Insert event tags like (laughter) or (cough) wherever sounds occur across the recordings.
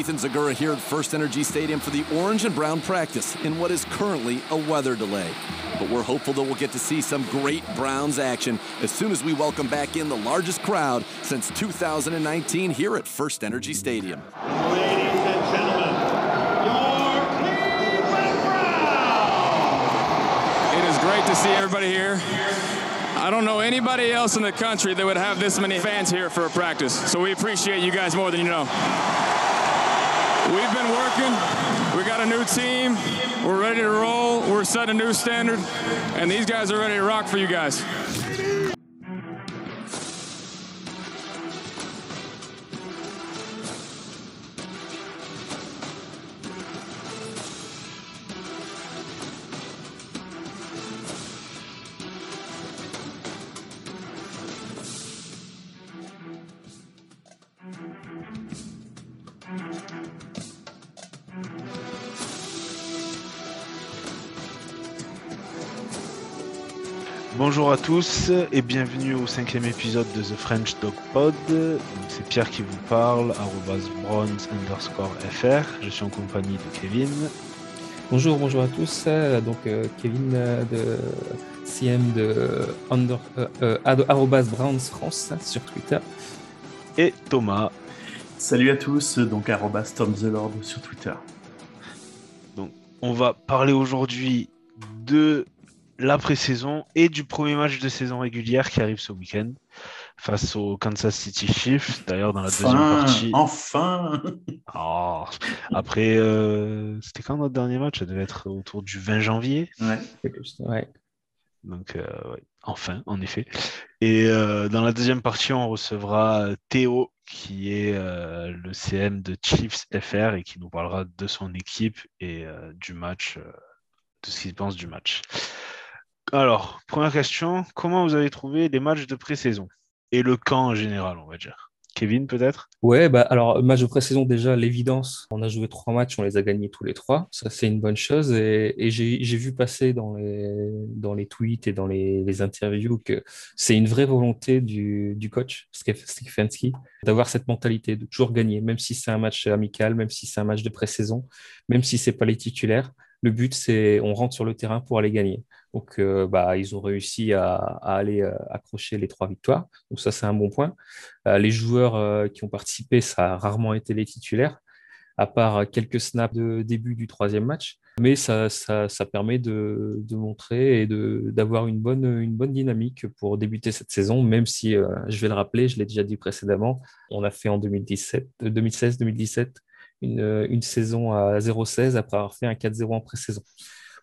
Nathan Zagura here at First Energy Stadium for the orange and brown practice in what is currently a weather delay. But we're hopeful that we'll get to see some great Browns action as soon as we welcome back in the largest crowd since 2019 here at First Energy Stadium. Ladies and gentlemen, your Cleveland Browns! It is great to see everybody here. I don't know anybody else in the country that would have this many fans here for a practice. So we appreciate you guys more than you know. We've been working. We got a new team. We're ready to roll. We're setting a new standard. And these guys are ready to rock for you guys. Bonjour à tous et bienvenue au cinquième épisode de The French Dog Pod. Donc, C'est Pierre qui vous parle, bronze underscore fr. Je suis en compagnie de Kevin. Bonjour, bonjour à tous. Euh, Donc euh, Kevin euh, de CM de under, euh, euh, Browns France sur Twitter. et Thomas. Salut à tous, donc arrobas Tom the Lord sur Twitter. On va parler aujourd'hui de la pré-saison et du premier match de saison régulière qui arrive ce week-end face au Kansas City Chiefs. D'ailleurs, dans la deuxième Enfin, partie. enfin Oh, après, euh, c'était quand notre dernier match? Ça devait être autour du 20 janvier. Ouais. Ouais. Donc, euh, ouais, enfin, en effet. Et euh, dans la deuxième partie, on recevra Théo, qui est euh, le CM de Chiefs FR et qui nous parlera de son équipe et euh, du match, euh, de ce qu'il pense du match. Alors, première question, comment vous avez trouvé les matchs de pré-saison? Et le camp en général, on va dire Kevin, peut-être? Ouais, bah alors match de pré-saison déjà l'évidence. On a joué trois matchs, on les a gagnés tous les trois. Ça c'est une bonne chose et, j'ai vu passer dans les dans les tweets et dans les, interviews que c'est une vraie volonté du, du coach Stef- Stefanski d'avoir cette mentalité de toujours gagner, même si c'est un match amical, même si c'est un match de pré-saison, même si c'est pas les titulaires. Le but c'est on rentre sur le terrain pour aller gagner. Donc bah ils ont réussi à, aller euh, accrocher les trois victoires. Donc ça c'est un bon point. Euh, les joueurs euh, qui ont participé, ça a rarement été les titulaires, à part quelques snaps de début du troisième match. Mais ça, ça, permet de, montrer et d'avoir une bonne, une bonne dynamique pour débuter cette saison, même si, je vais le rappeler, je l'ai déjà dit précédemment, on a fait en 2017, euh, 2016-2017 une, une saison à 0-16 après avoir fait un 4-0 en pré-saison.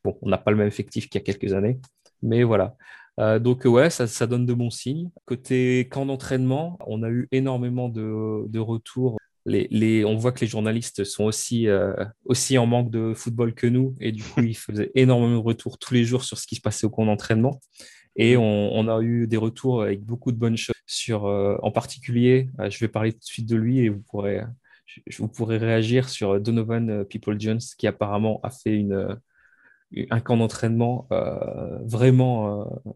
Bon, on n'a pas le même effectif qu'il y a quelques années, mais voilà. Euh, donc ouais, ça, ça donne de bons signes. Côté camp d'entraînement, on a eu énormément de, de retours. Les, les, on voit que les journalistes sont aussi, euh, aussi en manque de football que nous, et du coup, ils faisaient énormément de retours tous les jours sur ce qui se passait au camp d'entraînement. Et on, a eu des retours avec beaucoup de bonnes choses sur, euh, en particulier, euh, je vais parler tout de suite de lui et vous pourrez, vous pourrez réagir sur Donovan euh, People Jones, qui apparemment a fait une, euh, un camp d'entraînement euh, vraiment euh,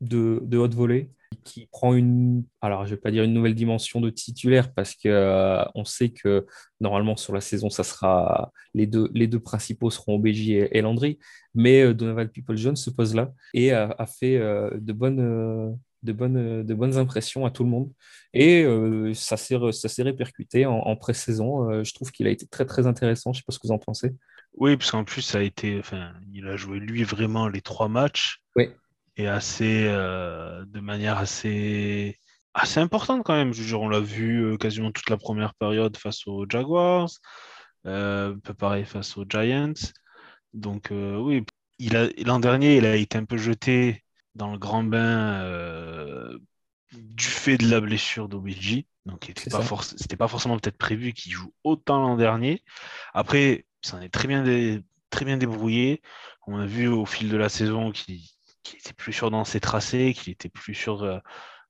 de, de haute volée qui prend une, alors je vais pas dire une nouvelle dimension de titulaire parce que euh, on sait que normalement sur la saison ça sera les deux, les deux principaux seront OBJ et, et Landry, mais euh, Donovan People Jones se pose là et a, fait de bonnes de bonnes de bonnes impressions à tout le monde et ça s'est répercuté en, pré-saison. Je trouve qu'il a été très très intéressant. Je sais pas ce que vous en pensez. Oui, parce qu'en plus, ça a été, enfin, il a joué lui vraiment les trois matchs. Oui. Et assez, euh, de manière assez, assez importante quand même. Je veux dire, on l'a vu euh, quasiment toute la première période face aux Jaguars, euh, un peu pareil face aux Giants. Donc euh, oui, il a, l'an dernier, il a été un peu jeté dans le grand bain du fait de la blessure d'OBJ. Donc, il était C'est pas ça. forc- c'était pas forcément peut-être prévu qu'il joue autant l'an dernier. Après, ça en est très bien, très bien débrouillé. On a vu au fil de la saison qu'il qu'il était plus sûr dans ses tracés, qu'il était plus sûr euh,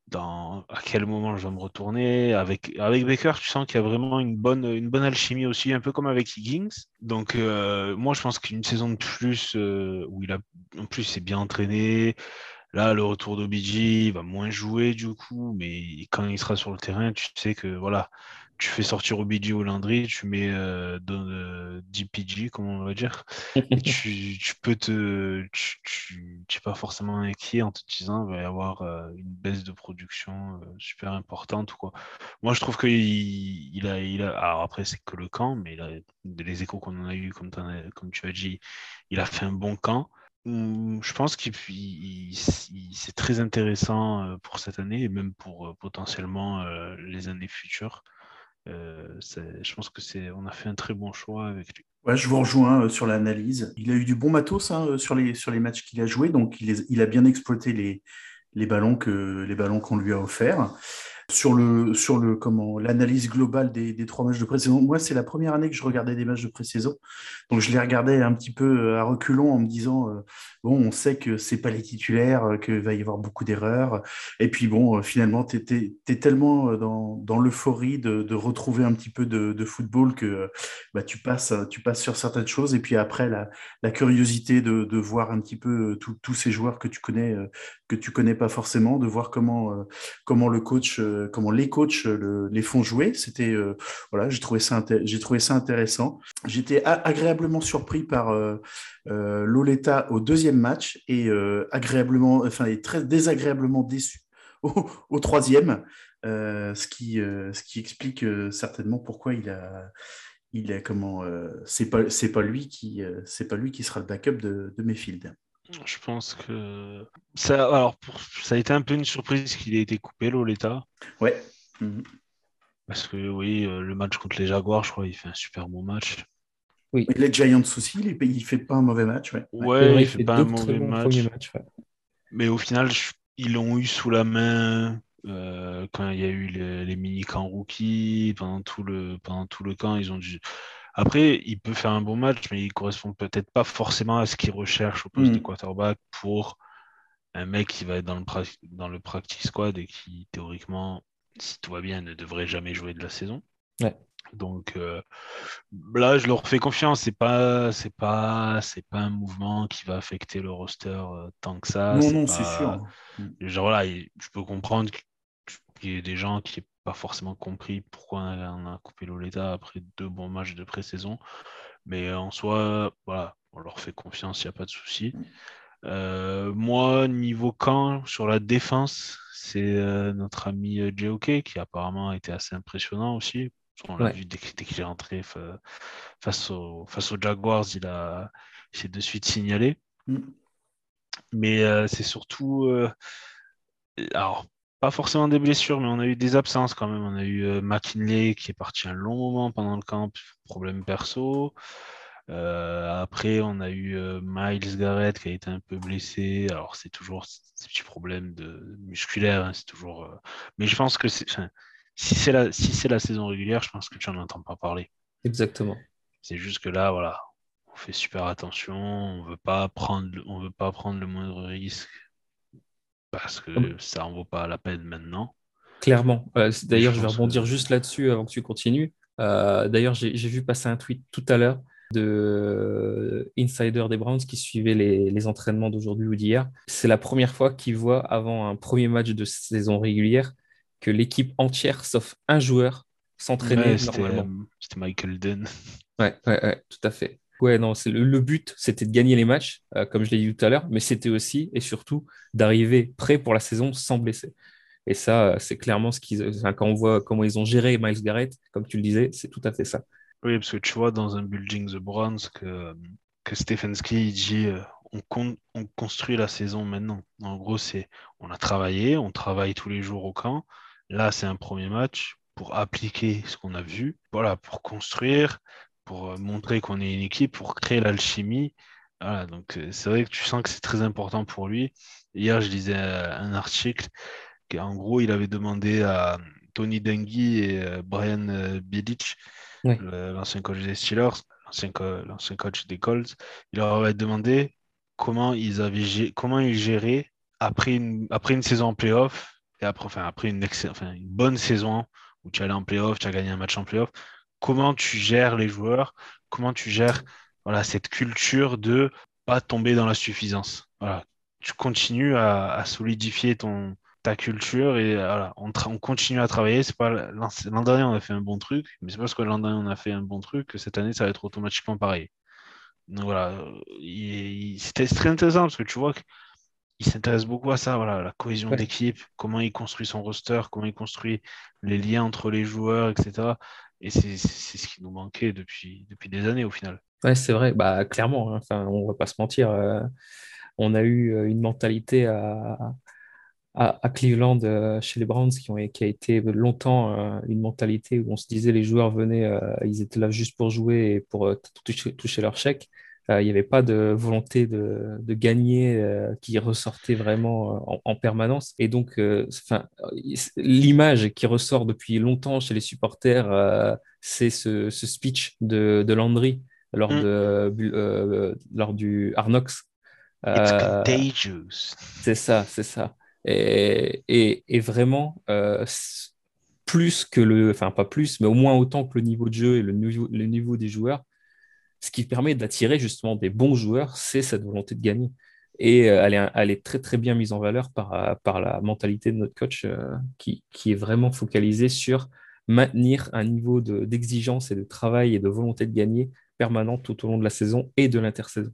dans à quel moment je dois me retourner. Avec, avec Baker, tu sens qu'il y a vraiment une bonne, une bonne alchimie aussi, un peu comme avec Higgins. Donc, euh, moi, je pense qu'une saison de plus euh, où il a, en plus, s'est bien entraîné. Là, le retour d'OBJ, il va moins jouer du coup, mais quand il sera sur le terrain, tu sais que voilà, tu fais sortir OBJ ou Landry, tu mets euh, dans DPG, comme on va dire, et (laughs) tu, tu peux te. Tu n'es pas forcément inquiet en te disant qu'il va y avoir euh, une baisse de production euh, super importante. Quoi. Moi, je trouve qu'il il a, il a. Alors après, c'est que le camp, mais il a, les échos qu'on en a eu, comme, comme tu as dit, il a fait un bon camp. Hum, je pense qu'il c'est très intéressant pour cette année et même pour potentiellement les années futures. Euh, je pense que c'est, on a fait un très bon choix avec lui. Ouais, je vous rejoins euh, sur l'analyse. Il a eu du bon matos hein, euh, sur, les, sur les matchs qu'il a joués, donc il, il, a bien exploité les, les ballons que les ballons qu'on lui a offerts. Sur le sur le comment l'analyse globale des, des, trois matchs de pré-saison, moi c'est la première année que je regardais des matchs de pré-saison, donc je les regardais un petit peu à reculons en me disant bon on sait que c'est pas les titulaires, qu'il va y avoir beaucoup d'erreurs, et puis bon finalement tu es, tellement dans, dans l'euphorie de, de, retrouver un petit peu de, de football que bah, tu passes tu passes sur certaines choses, et puis après la, la curiosité de, de, voir un petit peu tous ces joueurs que tu connais que tu connais pas forcément, de voir comment comment le coach euh, comment les coachs euh, les font jouer. C'était euh, voilà, j'ai trouvé ça j'ai trouvé ça intéressant. J'étais agréablement surpris par Loleta au deuxième match et agréablement, enfin, et très désagréablement déçu au, troisième, ce qui ce qui explique certainement pourquoi il a il est comment c'est pas c'est pas lui qui c'est pas lui qui sera le backup de, de Mayfield. Je pense que ça, alors ça a été un peu une surprise qu'il ait été coupé, Loleta. Ouais. Mhm. Parce que oui, euh, le match contre les Jaguars, je crois, il fait un super bon match. Oui. Les Giants aussi, il, ne fait pas un mauvais match. Ouais, ouais, il, fait, pas un mauvais match. Mais au final, ils l'ont eu sous la main euh, quand il y a eu les, les mini camps rookie pendant tout le pendant tout le camp, ils ont dû après, il peut faire un bon match, mais il correspond peut-être pas forcément à ce qu'il recherche au poste de mm. quarterback pour un mec qui va être dans le, dans le practice squad et qui, théoriquement, si tout va bien, ne devrait jamais jouer de la saison. Donc euh, là, je leur fais confiance. C'est pas, c'est pas, c'est pas un mouvement qui va affecter le roster euh, tant que ça. Non, non, c'est sûr. Genre là, je peux comprendre qu'il y ait des gens qui pas forcément compris pourquoi on a coupé Loleta après deux bons matchs de pré-saison. Mais en soi, voilà, on leur fait confiance, il n'y a pas de souci. Euh, moi, niveau camp, sur la défense, c'est euh, notre ami euh, JOK qui apparemment a été assez impressionnant aussi. On l'a vu dès, qu'il est rentré face, au, face aux Jaguars, il a s'est de suite signalé. Mm. Mais c'est surtout. alors, pas forcément des blessures, mais on a eu des absences quand même. On a eu euh, McKinley qui est parti un long moment pendant le camp, problème perso. Euh, après, on a eu euh, Miles Garrett qui a été un peu blessé. Alors, c'est toujours ces petits problèmes de, musculaires. Hein, c'est toujours. Mais je pense que si c'est la, si la saison régulière, je pense que tu n'en entends pas parler. Exactement. C'est juste que là, voilà, on fait super attention. On veut pas prendre, on veut pas prendre le moindre risque parce que ça en vaut pas la peine maintenant. Clairement. Euh, d'ailleurs, je, vais rebondir juste là-dessus avant que tu continues. Euh, d'ailleurs, j'ai vu passer un tweet tout à l'heure de euh, Insider des Browns qui suivait les, entraînements d'aujourd'hui ou d'hier. C'est la première fois qu'il voit avant un premier match de saison régulière que l'équipe entière, sauf un joueur, s'entraînait normalement. C'était Michael Dunn. Ouais, ouais, ouais, tout à fait. Ouais, non, le, but, c'était de gagner les matchs, euh, comme je l'ai dit tout à l'heure, mais c'était aussi et surtout d'arriver prêt pour la saison sans blesser. Et ça, euh, c'est clairement ce qu'ils. quand on voit comment ils ont géré Miles Garrett, comme tu le disais, c'est tout à fait ça. Oui, parce que tu vois dans un building The Browns que, que Stefanski dit euh, on, on, construit la saison maintenant. En gros, c'est on a travaillé, on travaille tous les jours au camp. Là, c'est un premier match pour appliquer ce qu'on a vu, voilà, pour construire, pour euh, montrer qu'on est une équipe, pour créer l'alchimie. Voilà, donc euh, c'est vrai que tu sens que c'est très important pour lui. Hier, je lisais euh, un article qui, en gros, il avait demandé à Tony Dungy et Brian Bilic, l'ancien coach des Steelers, l'ancien coach des Colts, il leur avait demandé comment ils avaient comment ils géraient après une, après une saison en playoff et après, enfin, après une, enfin, une bonne saison où tu allais en playoff, tu as gagné un match en playoff, comment tu gères les joueurs, comment tu gères voilà, cette culture de pas tomber dans la suffisance. Voilà. Tu continues à, solidifier ton, ta culture et voilà, on, on continue à travailler. C'est pas l'an dernier on a fait un bon truc, mais c'est parce que l'an dernier on a fait un bon truc que cette année ça va être automatiquement pareil. Donc voilà, c'était très intéressant parce que tu vois qu'il s'intéresse beaucoup à ça, voilà, la cohésion d'équipe, comment il construit son roster, comment il construit les liens entre les joueurs, etc. Et c'est ce qui nous manquait depuis, depuis des années au final. Ouais, c'est vrai, bah, clairement, hein. enfin, on va pas se mentir. Euh, on a eu euh, une mentalité à, à, Cleveland euh, chez les Browns qui, ont, qui a été longtemps une mentalité où on se disait les joueurs venaient, ils étaient là juste pour jouer et pour toucher, leur chèque. Il n'y avait pas de volonté de, de gagner qui ressortait vraiment en, permanence. Et donc, l'image qui ressort depuis longtemps chez les supporters, c'est ce, ce, speech de, de Landry lors, mm. de, euh, lors du Arnox. Euh, c'est ça, c'est ça. Et, et, et vraiment, euh, plus que le, enfin pas plus, mais au moins autant que le niveau de jeu et le niveau, le niveau des joueurs, ce qui permet d'attirer justement des bons joueurs, c'est cette volonté de gagner. Et elle est, elle est, très très bien mise en valeur par, par la mentalité de notre coach qui, qui, est vraiment focalisé sur maintenir un niveau d'exigence et de travail et de volonté de gagner permanente tout au long de la saison et de l'intersaison.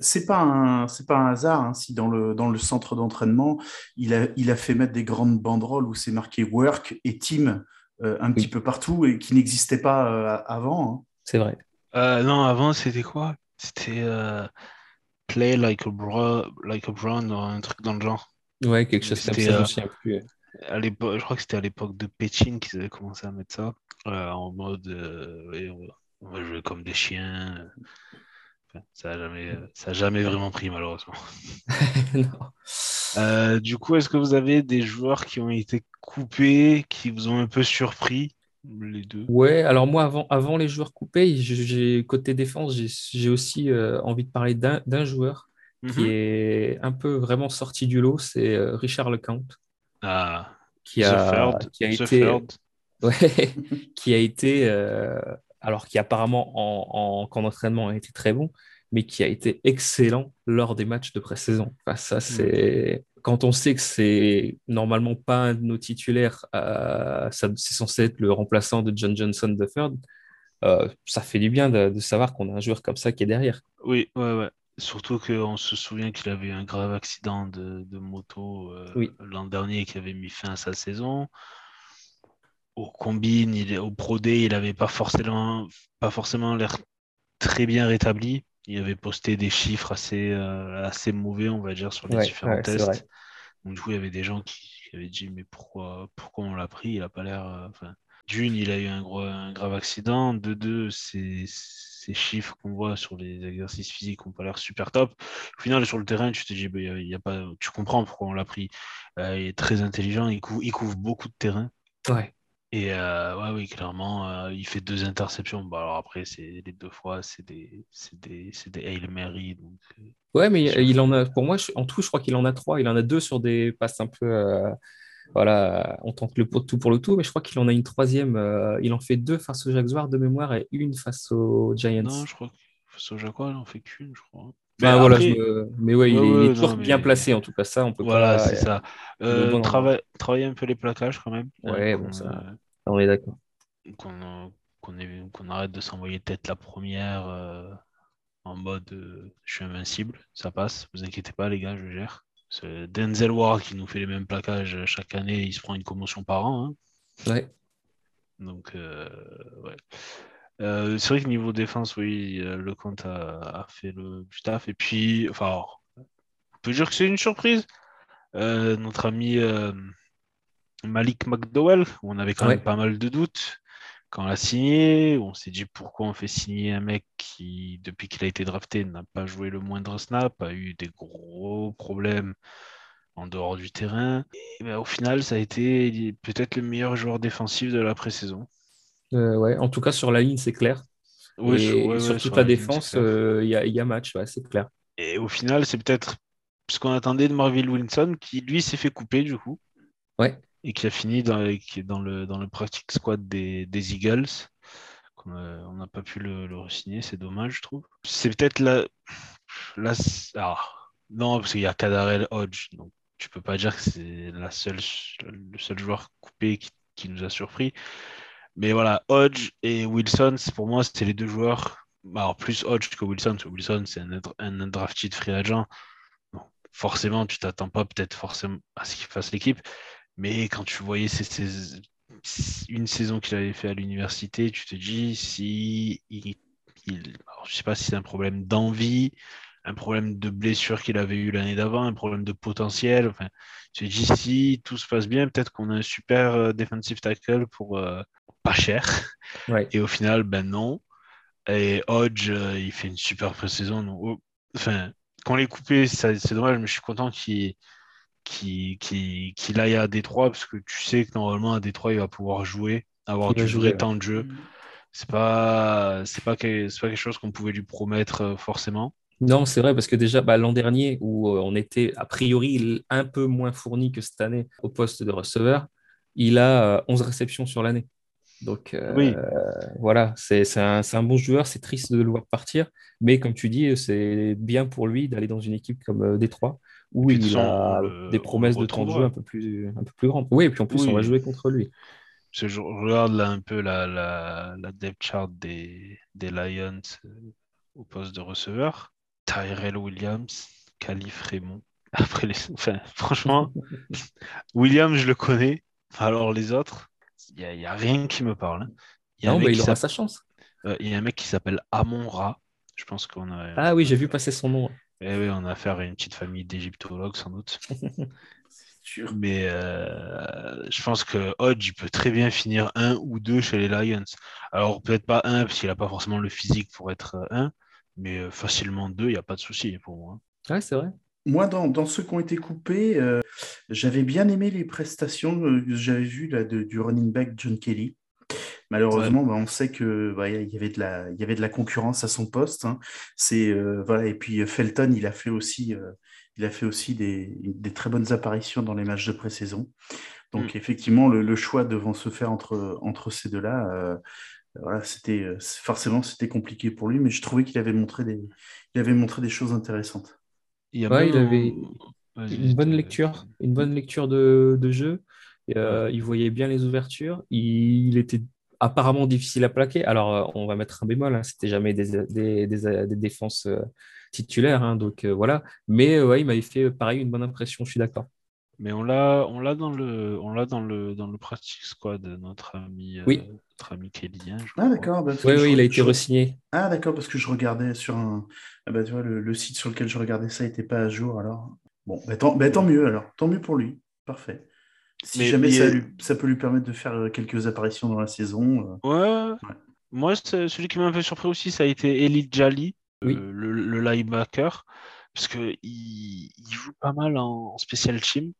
C'est pas un c'est pas un hasard hein, si dans le dans le centre d'entraînement il a il a fait mettre des grandes banderoles où c'est marqué work et team euh, un petit peu partout et qui n'existait pas euh, avant. Hein. C'est vrai. Euh, non avant c'était quoi? C'était play like a bro like a brown un truc dans le genre. Ouais quelque chose comme ça. Je, plus. À je crois que c'était à l'époque de Petchin qu'ils avaient commencé à mettre ça en mode on va jouer comme des chiens. ça n'a jamais, ça jamais vraiment pris, malheureusement. (laughs) Euh, du coup, est-ce que vous avez des joueurs qui ont été coupés, qui vous ont un peu surpris? Les deux Ouais, alors moi, avant, avant les joueurs coupés, j'ai, côté défense, j'ai, aussi euh, envie de parler d'un, joueur qui mhm. est un peu vraiment sorti du lot, c'est euh, Richard Lecount. Ah, qui a, qui a été, (laughs) ouais, qui a été alors qui apparemment en, camp d'entraînement a été très bon, mais qui a été excellent lors des matchs de pré-saison. ça, mm. Quand on sait que c'est normalement pas un de nos titulaires, euh, c'est censé être le remplaçant de John Johnson de Third. Euh, ça fait du bien de, savoir qu'on a un joueur comme ça qui est derrière. Oui, ouais, ouais. Surtout qu'on se souvient qu'il avait eu un grave accident de, moto euh, l'an dernier qui avait mis fin à sa saison au combine, il, au Pro il n'avait pas forcément, pas forcément l'air très bien rétabli. Il avait posté des chiffres assez, euh, assez mauvais, on va dire, sur les différents tests. Donc, du coup, il y avait des gens qui, avaient dit Mais pourquoi, pourquoi on l'a pris? Il n'a pas l'air. Euh, d'une, il a eu un, gros, un grave accident. De deux, ces, ces chiffres qu'on voit sur les exercices physiques n'ont pas l'air super top. Au final, sur le terrain, tu te dis bah, il y a pas, Tu comprends pourquoi on l'a pris. Euh, il est très intelligent, il couvre, il couvre beaucoup de terrain. Ouais. Et euh, ouais, oui, clairement, euh, il fait deux interceptions. Bon, alors après, c'est les deux fois, c'est des, des, des Hail Mary. Donc, euh, ouais, mais il en a, pour moi, en tout, je crois qu'il en a trois. Il en a deux sur des passes un peu. voilà, on tente le tout pour le tout, mais je crois qu'il en a une troisième. il en fait deux face aux Jaguars de mémoire et une face aux Giants. Non, je crois que face aux Jaguars, il en fait qu'une, je crois. Mais, voilà, Mais ouais, il est, toujours bien placé en tout cas. Ça, on peut voilà, c'est ça. travailler un peu les plaquages quand même. Ouais, bon, ça. On est d'accord. Qu'on arrête de s'envoyer tête la première euh, en mode euh, je suis invincible, ça passe, vous inquiétez pas les gars, je gère. C'est Denzel Ward qui nous fait les mêmes plaquages chaque année, il se prend une commotion par an. Hein. Ouais. Donc, euh, ouais. c'est vrai que niveau défense, oui, le compte a, fait le taf. Et puis, enfin, on peut dire que c'est une surprise. notre ami Malik McDowell, où on avait quand même pas mal de doutes quand on l'a signé. On s'est dit pourquoi on fait signer un mec qui, depuis qu'il a été drafté, n'a pas joué le moindre snap, a eu des gros problèmes en dehors du terrain. Et ben, au final, ça a été peut-être le meilleur joueur défensif de la pré-saison. Euh, ouais, en tout cas, sur la ligne, c'est clair. et sur toute la, défense, il euh, y, a match, c'est clair. Et au final, c'est peut-être ce qu'on attendait de Marvin Wilson, qui lui s'est fait couper du coup. Ouais et qui a fini dans, dans, le, dans le practice squad des, Eagles. on n'a pas pu le, le signer c'est dommage, je trouve. C'est peut-être la. la ah, non, parce qu'il y a Kadarel Hodge, donc tu peux pas dire que c'est la seule, le seul joueur coupé qui, qui nous a surpris. Mais voilà, Hodge et Wilson, pour moi, c'était les deux joueurs. Alors, plus Hodge que Wilson, parce que Wilson, c'est un, un drafted free agent. Forcément, tu t'attends pas peut-être forcément à ce qu'il fasse l'équipe. Mais quand tu voyais ces, ces, une saison qu'il avait fait à l'université, tu te dis si il, il je sais pas si c'est un problème d'envie, un problème de blessure qu'il avait eu l'année d'avant, un problème de potentiel. Enfin, tu te dis si tout se passe bien, peut-être qu'on a un super euh, defensive tackle pour euh, pas cher. (laughs) Ouais. Et au final, ben non. Et Hodge, euh, il fait une super pré-saison. Enfin, quand l'ait coupé, c'est dommage, mais je suis content qu'il qu'il qu'il- qu'il aille à Détroit, parce que tu sais que normalement à Détroit, il va pouvoir jouer, avoir Il du jouer, vrai ouais. temps de jeu. C'est pas, c'est pas, que- c'est pas quelque chose qu'on pouvait lui promettre euh, forcément. Non, c'est vrai, parce que déjà, bah, l'an dernier, où euh, on était a priori un peu moins fourni que cette année au poste de receveur, il a euh, 11 réceptions sur l'année. Donc euh, Oui. voilà, c'est c'est un, c'est un bon joueur, c'est triste de le voir partir, mais comme tu dis, c'est bien pour lui d'aller dans une équipe comme euh, Détroit, où il façon, a le- des promesses de temps de jeu un peu plus, un peu plus grandes. Oui, et puis en plus, Oui. on va jouer contre lui. Je regarde là un peu la, la, la depth chart des, des Lions euh, au poste de receveur. Tyrell Williams, Calif Raymond. (laughs) Après les... enfin, franchement, (laughs) Williams, je le connais. Alors les autres, il n'y a, il y a rien qui me parle. hein. Il y a un Non, mais qui il aura sa chance. euh, il y a un mec qui s'appelle Amon Ra. Je pense qu'on a, Ah oui, j'ai vu passer son nom. Eh oui, on a affaire à une petite famille d'égyptologues sans doute. (laughs) Sûr. Mais euh, je pense que Hodge, il peut très bien finir un ou deux chez les Lions. Alors peut-être pas un, parce qu'il n'a pas forcément le physique pour être euh, un, mais euh, facilement deux, il n'y a pas de souci pour moi. Ouais, c'est vrai. Moi, dans, dans ceux qui ont été coupés, euh, j'avais bien aimé les prestations que j'avais vues là, de- du running back John Kelly. Malheureusement, bah, on sait que bah, il y avait de la, il y avait de la concurrence à son poste. hein. C'est euh, voilà, et puis euh, Felton, il a fait aussi, euh, il a fait aussi des, des très bonnes apparitions dans les matchs de pré-saison. Donc Mm. effectivement, le, le choix devant se faire entre entre ces deux-là, euh, voilà, c'était forcément c'était compliqué pour lui, mais je trouvais qu'il avait montré des, il avait montré des choses intéressantes. Il y a Ouais, même il avait Une bonne lecture, une bonne lecture de, de jeu. Et, euh, Il voyait bien les ouvertures. Il était apparemment difficile à plaquer. Alors, euh, on va mettre un bémol. Hein, C'était jamais des, des, des- des défenses euh, titulaires. hein, donc euh, voilà. Mais euh, ouais, il m'avait fait pareil une bonne impression. Je suis d'accord. Mais on l'a, on l'a dans le, on l'a dans le, dans le practice squad, notre ami, euh, Oui. notre ami Kelly. hein, Ah d'accord. bah, parce que Oui, il a été je- re-signé. Ah d'accord, parce que je regardais sur un. Ah bah tu vois, le, le site sur lequel je regardais ça n'était pas à jour alors. Bon, bah, tant, bah, tant mieux alors, tant mieux pour lui. Parfait. Si Mais- jamais mais, ça, lui- ça peut lui permettre de faire euh, quelques apparitions dans la saison. euh, Ouais. Moi, celui qui m'a un peu surpris aussi, ça a été Eli Jali, Oui. euh, le, le linebacker, parce que il, joue pas mal en, en special team.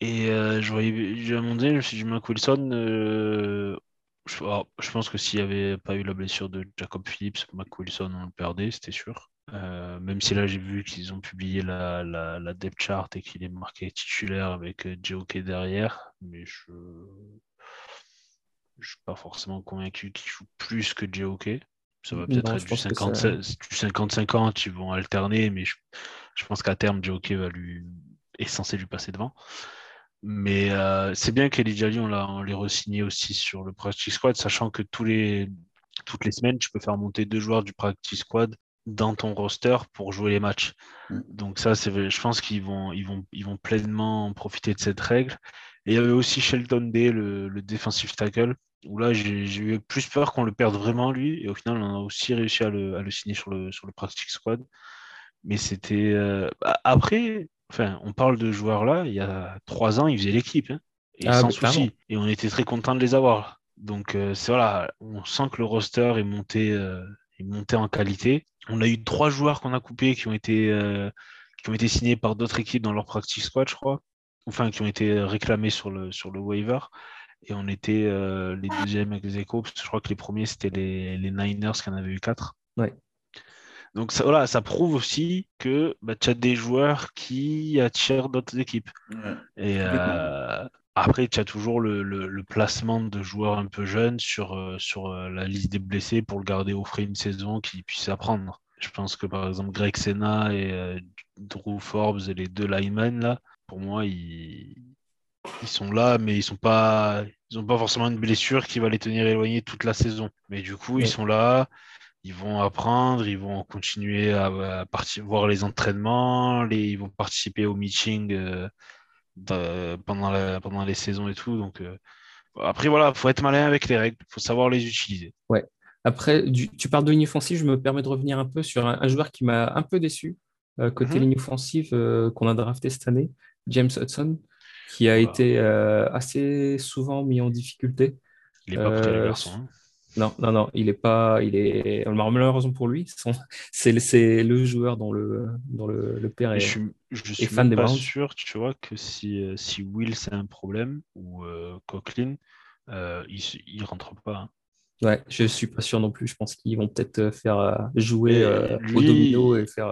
Et euh, je voyais, j'ai demandé, je me suis dit, Mac Wilson, euh, je, alors, je pense que s'il n'y avait pas eu la blessure de Jacob Phillips, Mac Wilson, on le perdait, c'était sûr. Euh, même si là, j'ai vu qu'ils ont publié la, la, la depth chart et qu'il est marqué titulaire avec euh, JOK derrière, mais je je suis pas forcément convaincu qu'il joue plus que JOK. Ça va Non, peut-être être du ça- 50 du 50-50, ils vont alterner, mais je, je pense qu'à terme, JOK va lui, est censé lui passer devant. Mais euh, c'est bien qu'Eli Jali, on l'ait re-signé aussi sur le Practice Squad, sachant que tous les, toutes les semaines, tu peux faire monter deux joueurs du Practice Squad dans ton roster pour jouer les matchs. Mm. Donc ça, c'est, je pense qu'ils vont, ils vont, ils vont pleinement profiter de cette règle. Et il y avait aussi Shelton Day, le, le defensive tackle, où là, j'ai eu plus peur qu'on le perde vraiment, lui. Et au final, on a aussi réussi à le, à le signer sur le, sur le Practice Squad. Mais c'était... euh, bah, après, enfin, on parle de joueurs là, il y a trois ans, ils faisaient l'équipe. hein, et Ah, sans souci. Et on était très contents de les avoir. Donc, euh, c'est voilà, on sent que le roster est monté, euh, est monté en qualité. On a eu trois joueurs qu'on a coupés qui ont été, euh, qui ont été signés par d'autres équipes dans leur practice squad, je crois. Enfin, qui ont été réclamés sur le, sur le waiver. Et on était euh, les deuxièmes avec les échos, parce que je crois que les premiers, c'était les, les Niners qui en avaient eu quatre. Ouais. Donc ça, voilà, ça prouve aussi que bah, tu as des joueurs qui attirent d'autres équipes. ouais. Et Complètement. euh, après, tu as toujours le, le- le placement de joueurs un peu jeunes sur, euh, sur euh, la liste des blessés pour le garder au frais une saison qui puisse apprendre. Je pense que par exemple, Greg Senna et euh, Drew Forbes et les deux linemen, là, pour moi, ils, ils sont là, mais ils sont pas, ils ont pas forcément une blessure qui va les tenir éloignés toute la saison. Mais du coup, ils sont là, ils vont apprendre, ils vont continuer à, voir les entraînements, les, ils vont participer aux meetings euh, pendant, la- pendant les saisons et tout. Donc, euh, après, voilà, faut être malin avec les règles, faut savoir les utiliser. Après, du- tu parles de ligne offensive, je me permets de revenir un peu sur un, un joueur qui m'a un peu déçu euh, côté Mhm. ligne offensive euh, qu'on a drafté cette année, James Hudson, qui a Voilà. été assez souvent mis en difficulté. Il est pas prêt, le garçon. hein. Non, non, non, il est pas, il est malheureusement pour lui, (laughs) son- c'est le- joueur dont le, dont le, le père est. je suis, je suis fan même des pas Browns. sûr, tu vois, que si, euh, si Will c'est un problème ou euh, Coughlin, euh, il, il rentre pas. hein. Ouais, je suis pas sûr non plus. Je pense qu'ils vont peut-être euh, faire jouer euh, au domino et faire,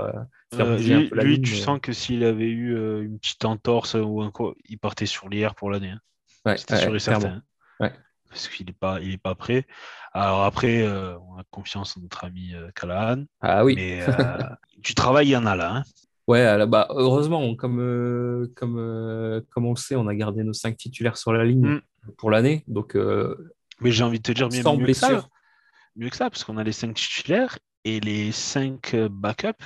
faire bouger lui, un peu la lui, ligne. tu mais- sens que s'il avait eu une petite entorse ou un quoi, il partait sur l'IR pour l'année. hein. Ouais, C'était ouais, sûr et certain. hein. Ouais. Parce qu'il n'est pas, il est pas prêt. Alors après, euh, on a confiance en notre ami euh, Callahan. Ah oui. Mais euh, (laughs) du travail, il y en a là. hein. Ouais, bah, heureusement, comme, comme, comme on le sait, on a gardé nos cinq titulaires sur la ligne Mm. pour l'année. Donc, Mais j'ai envie de te dire Sans mieux que ça. Mieux que ça, parce qu'on a les cinq titulaires et les cinq backups.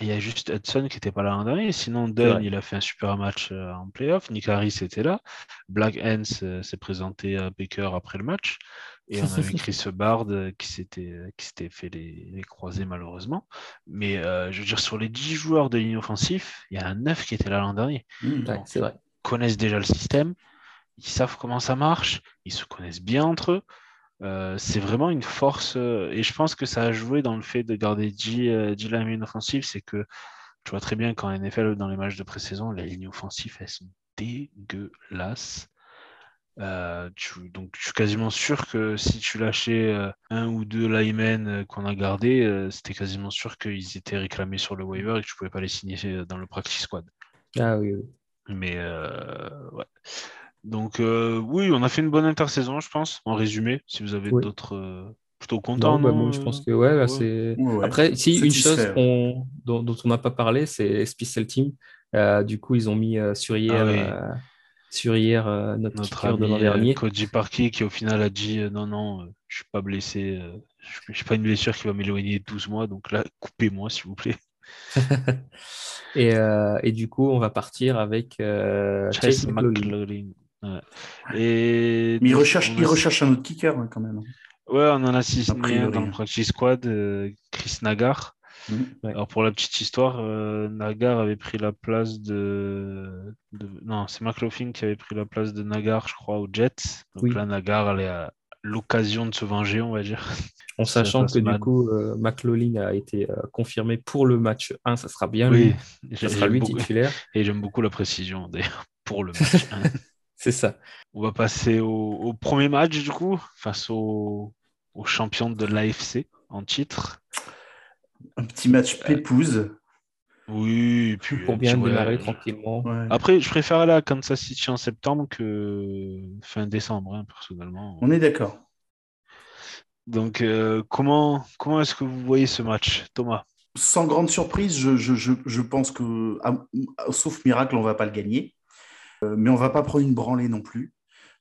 Il y a juste Hudson qui n'était pas là l'an dernier. Sinon, Dunn, il a fait un super match euh, en playoff. Nick Harris était là. Black Hens euh, s'est présenté à Baker après le match. Et on avait Chris Bard euh, qui s'était qui s'était fait les, les croisés malheureusement. Mais euh, je veux dire, sur les 10 joueurs de ligne offensive, il y a un 9 qui était là l'an dernier. Mmh. c'est vrai. connaissent déjà le système, ils savent comment ça marche, ils se connaissent bien entre eux. Euh, c'est vraiment une force euh, et je pense que ça a joué dans le fait de garder G, euh, G la ligne offensive, c'est que tu vois très bien qu'en NFL, dans les matchs de pré-saison, les lignes offensives, elles sont dégueulasses. Euh, tu- donc je suis quasiment sûr que si tu lâchais un ou deux linemen qu'on a gardés, c'était quasiment sûr qu'ils étaient réclamés sur le waiver et que tu pouvais pas les signer dans le practice squad. Ah oui, oui. Mais ouais. Donc euh, oui, on a fait une bonne intersaison, je pense, en résumé, si vous avez Oui. d'autres euh, plutôt contents. Non, bah, moi, je pense que ouais, là, ouais. c'est. Ouais, ouais. Après, si une chose dont, dont on n'a pas parlé, c'est Special Team. Euh, du coup, ils ont mis euh, sur hier, Ah oui. euh, sur hier euh, notre, Notre de l'an dernier. Koji Parky qui au final a dit euh, non, non, euh, je suis pas blessé, euh, je suis pas une blessure qui va m'éloigner de 12 mois, donc là, coupez-moi s'il vous plaît. (laughs) Et, euh, et du coup, on va partir avec euh, Chase Chase McLaughlin. McLaurin. Ouais. Et Mais il recherche, il a- recherche un autre kicker hein, quand même. Ouais, on en a priori, un dans hein. le practice squad, euh, Chris Nagar. Ouais. Alors pour la petite histoire, euh, Nagar avait pris la place de, de- Non, c'est McLaughlin qui avait pris la place de Nagar, je crois, aux Jets. Donc Oui. là, Nagar, elle est à l'occasion de se venger, on va dire. En sachant que du coup, euh, McLaughlin a été euh, confirmé pour le match 1, ça sera bien Oui, lui. Ça sera lui beaucoup, titulaire. (laughs) et j'aime beaucoup la précision d'ailleurs pour le match. hein. (laughs) C'est ça. on va passer au, au premier match du coup, face au, au champion de l'AFC en titre. Un petit match pépouze. Oui, et puis Pour un bien démarrer tranquillement. Ouais. Après, je préfère aller à Kansas City en septembre que fin décembre, hein, personnellement. On est d'accord. Donc, euh, comment, comment est-ce que vous voyez ce match, Thomas? Sans grande surprise, je, je- je- je pense que, à- sauf miracle, on va pas le gagner. Euh, mais on va pas prendre une branlée non plus.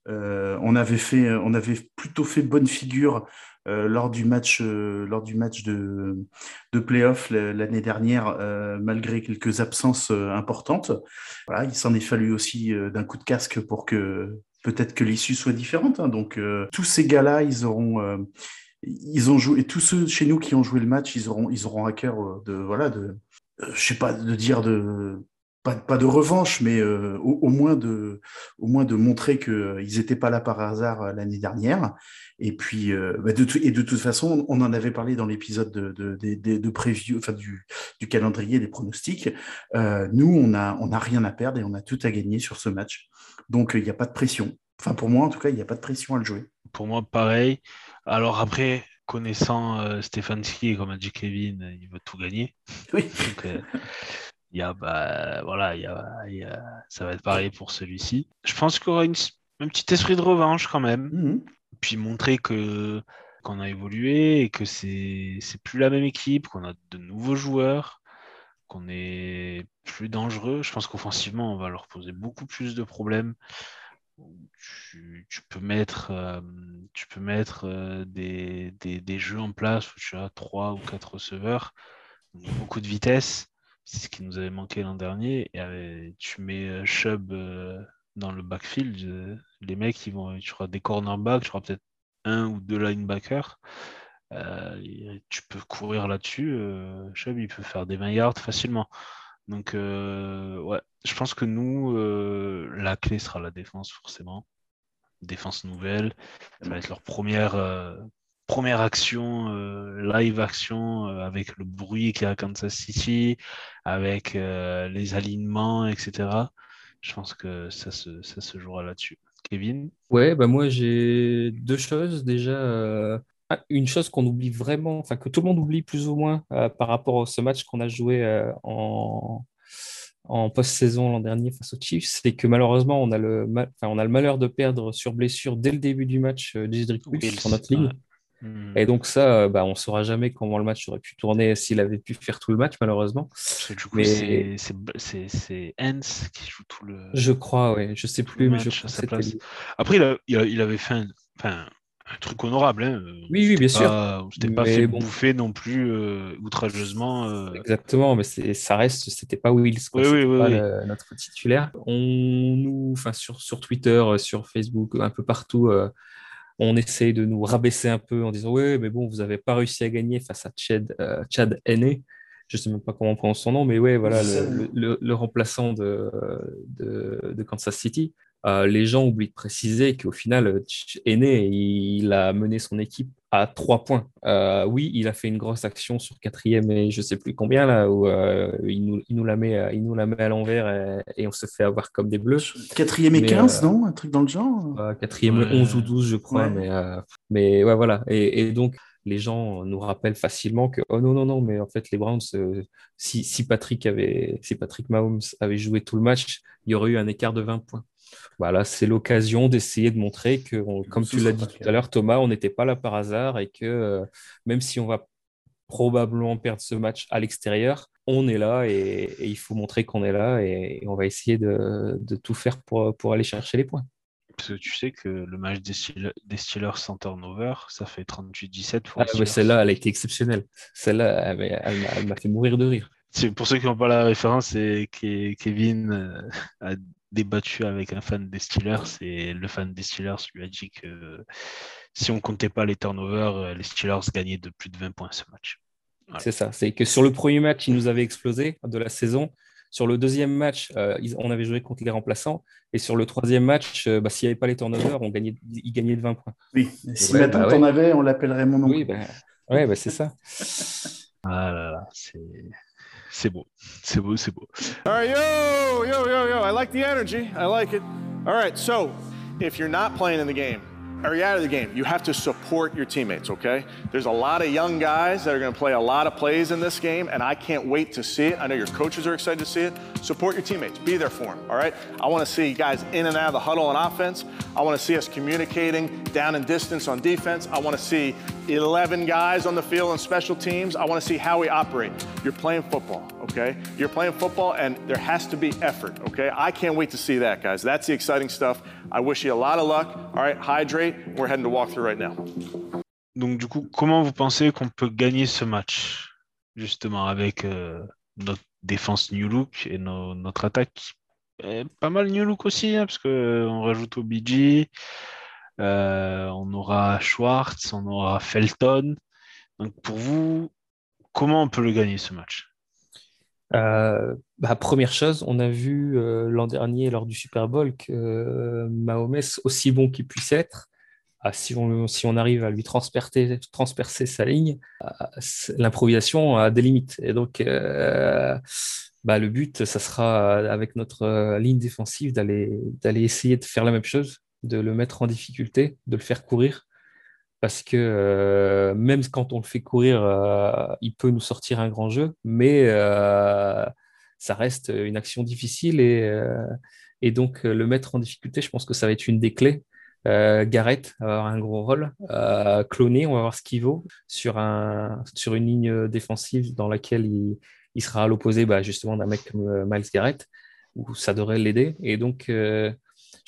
Euh, on, avait fait, on avait plutôt fait bonne figure euh, lors du match, lors du match de, de playoff l'année dernière, malgré quelques absences importantes. Voilà, il s'en est fallu aussi d'un coup de casque pour que peut-être que l'issue soit différente. hein. Donc tous ces gars-là, ils auront, ils ont joué, et tous ceux chez nous qui ont joué le match, ils auront, ils auront à cœur de, voilà, de, je sais pas, de dire de, pas, pas de revanche, mais euh, au, au moins de, au moins de montrer qu'ils n'étaient pas là par hasard euh, l'année dernière. Et puis, euh, bah, de, et de toute façon, on en avait parlé dans l'épisode de, de, de, de- de preview, enfin du, du calendrier des pronostics. Euh, nous, on a, on a rien à perdre et on a tout à gagner sur ce match. Donc, il n'y a pas de pression. Enfin, pour moi, en tout cas, il n'y a pas de pression à le jouer. Pour moi, pareil. Alors après, connaissant euh, Stefanski, comme a dit Kevin, euh, il veut tout gagner. Oui. Donc, euh, (laughs) il y a, bah, voilà, il y a, il y a- ça va être pareil pour celui-ci. Je pense qu'il y aura une- un petit esprit de revanche quand même. Mhm. puis montrer que qu'on a évolué et que c'est plus la même équipe, qu'on a de nouveaux joueurs. qu'on est plus dangereux. Je pense qu'offensivement, on va leur poser beaucoup plus de problèmes. Tu, peux mettre, euh, tu peux mettre euh, des, des, jeux en place où tu as trois ou quatre receveurs, beaucoup de vitesse. C'est ce qui nous avait manqué l'an dernier. Et tu mets Chubb dans le backfield, les mecs, ils vont, tu auras des cornerbacks, tu auras peut-être un ou deux linebackers. Euh, tu peux courir là-dessus. Euh, Chubb, il peut faire des 20 yards facilement. Donc, euh, ouais, je pense que nous, la clé sera la défense, forcément. Défense nouvelle. Ça va être leur première, première action, live action, avec le bruit qu'il y a à Kansas City, avec les alignements, etc. Je pense que ça se, ça se jouera là-dessus. Kevin? Ouais, bah moi j'ai deux choses. Déjà, ah, une chose qu'on oublie vraiment, enfin que tout le monde oublie plus ou moins euh, par rapport à ce match qu'on a joué euh, en, en post-saison l'an dernier face aux Chiefs, c'est que malheureusement, on a, le on a le malheur de perdre sur blessure dès le début du match euh, sur notre ligne. Hmm. Et donc ça, bah, on ne saura jamais comment le match aurait pu tourner s'il avait pu faire tout le match, malheureusement. Du coup, mais... c'est Hans qui joue tout le... Je crois, oui. Je ne sais plus, mais je crois Après, il, il, avait fait un... Enfin, un truc honorable. Hein. Oui, oui, bien sûr. C'était pas fait bouffer non plus euh, outrageusement. Euh. Exactement, mais ça reste, c'était pas Wills, oui, oui, pas notre titulaire. On nous, enfin sur, sur Twitter, sur Facebook, un peu partout, euh, on essaye de nous rabaisser un peu en disant ouais, mais bon, vous avez pas réussi à gagner face à Chad, Chad Henne. Je sais même pas comment on prononce son nom, mais ouais, voilà, le, le, remplaçant de, de, de Kansas City. Euh, les gens oublient de préciser qu'au final, Aîné, il a mené son équipe à trois points. Euh, oui, il a fait une grosse action sur quatrième et je sais plus combien là où euh, il, nous, il, nous, la met, il nous la met à l'envers et, on se fait avoir comme des bleus. Quatrième et 15, non? Un truc dans le genre? Quatrième et 11 ou 12, je crois. Mais, mais ouais, voilà. Et, donc, les gens nous rappellent facilement que oh non non non mais en fait les Browns si, si Patrick avait si Patrick Mahomes avait joué tout le match il y aurait eu un écart de 20 points voilà, c'est l'occasion d'essayer de montrer que, comme tu l'as dit tout à l'heure, Thomas, on n'était pas là par hasard et que euh, même si on va probablement perdre ce match à l'extérieur, on est là et, il faut montrer qu'on est là et, on va essayer de, tout faire pour, pour, aller chercher les points. Parce que tu sais que le match des, Steelers, sans turnover, ça fait 38-17 pour ah, Celle-là, elle a été exceptionnelle. Celle-là, elle, m'a fait mourir de rire. Pour ceux qui n'ont pas la référence, c'est Kevin euh, a débattu avec un fan des Steelers et le fan des Steelers lui a dit que si on comptait pas les turnovers, euh, les Steelers gagnaient de plus de 20 points ce match. C'est ça, c'est que sur le premier match, ils nous avaient explosé de la saison. Sur le deuxième match, euh, on avait joué contre les remplaçants. Et sur le troisième match, euh, bah, s'il n'y avait pas les turnovers, on gagnait, ils gagnaient de 20 points. Oui, si maintenant bah, on avait, on l'appellerait mon nom. Oui, bah, ouais, bah, c'est ça. ah là là, c'est C'est beau. C'est beau, c'est beau. All right, yo, yo, yo, yo. I like the energy. I like it. All right, so if you're not playing in the game, or you're out of the game, you have to support your teammates, okay? There's a lot of young guys that are gonna play a lot of plays in this game, and I can't wait to see it. I know your coaches are excited to see it. Support your teammates, be there for them, all right? I wanna see guys in and out of the huddle on offense. I wanna see us communicating down and distance on defense. I wanna see 11 guys on the field on special teams. I wanna see how we operate. You're playing football, okay? You're playing football, and there has to be effort, okay? I can't wait to see that, guys. That's the exciting stuff. I wish you a lot of luck. All right, hydrate. We're heading to walk through right now. Donc du coup, comment vous pensez qu'on peut gagner ce match justement avec euh, notre défense new look et no, notre attaque? Et pas mal new look aussi hein, parce que euh, rajoute OBG, euh, on aura Schwartz, on aura Felton. Donc pour vous, comment on peut le gagner ce match? Euh, bah, première chose, on a vu euh, l'an dernier lors du Super Bowl que euh, Mahomes, aussi bon qu'il puisse être, ah, si, on, si, on, arrive à lui transpercer, transpercer sa ligne, l'improvisation a des limites. Et donc, bah, le but, ça sera avec notre ligne défensive d'aller essayer de faire la même chose, de le mettre en difficulté, de le faire courir parce que euh, même quand on le fait courir, euh, il peut nous sortir un grand jeu, mais euh, ça reste une action difficile et, donc le mettre en difficulté, je pense que ça va être une des clés. Garrett va avoir un gros rôle. cloné, on va voir ce qu'il vaut sur, un, sur une ligne défensive dans laquelle il, il sera à l'opposé bah, justement d'un mec comme Miles Garrett, où ça devrait l'aider. Et donc, je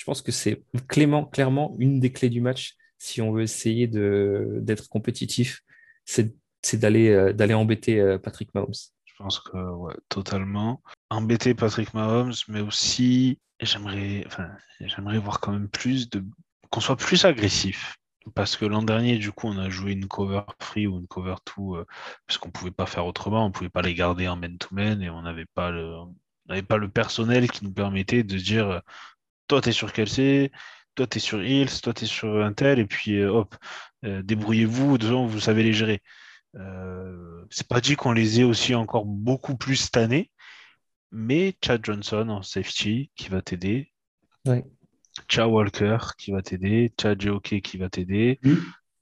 pense que c'est clairement une des clés du match si on veut essayer d'être compétitif, c'est d'aller d'aller embêter Patrick Mahomes. Je pense que ouais, totalement. Embêter Patrick Mahomes, mais aussi j'aimerais enfin, voir quand même plus de qu'on soit plus agressif. Parce que l'an dernier, du coup, on a joué une cover free ou une cover 2 euh, parce qu'on ne pouvait pas faire autrement, on ne pouvait pas les garder en man-to-man et on n'avait pas, le, pas le personnel qui nous permettait de dire euh, toi, tu es sur Kelsey, toi, tu es sur Hills, toi, tu es sur Intel, et puis euh, hop, débrouillez-vous, vous savez les gérer. c'est pas dit qu'on les ait aussi encore beaucoup plus cette année, mais Chad Johnson en safety qui va t'aider. Ouais. Chad Walker qui va t'aider, Chad Jockey qui va t'aider, mmh.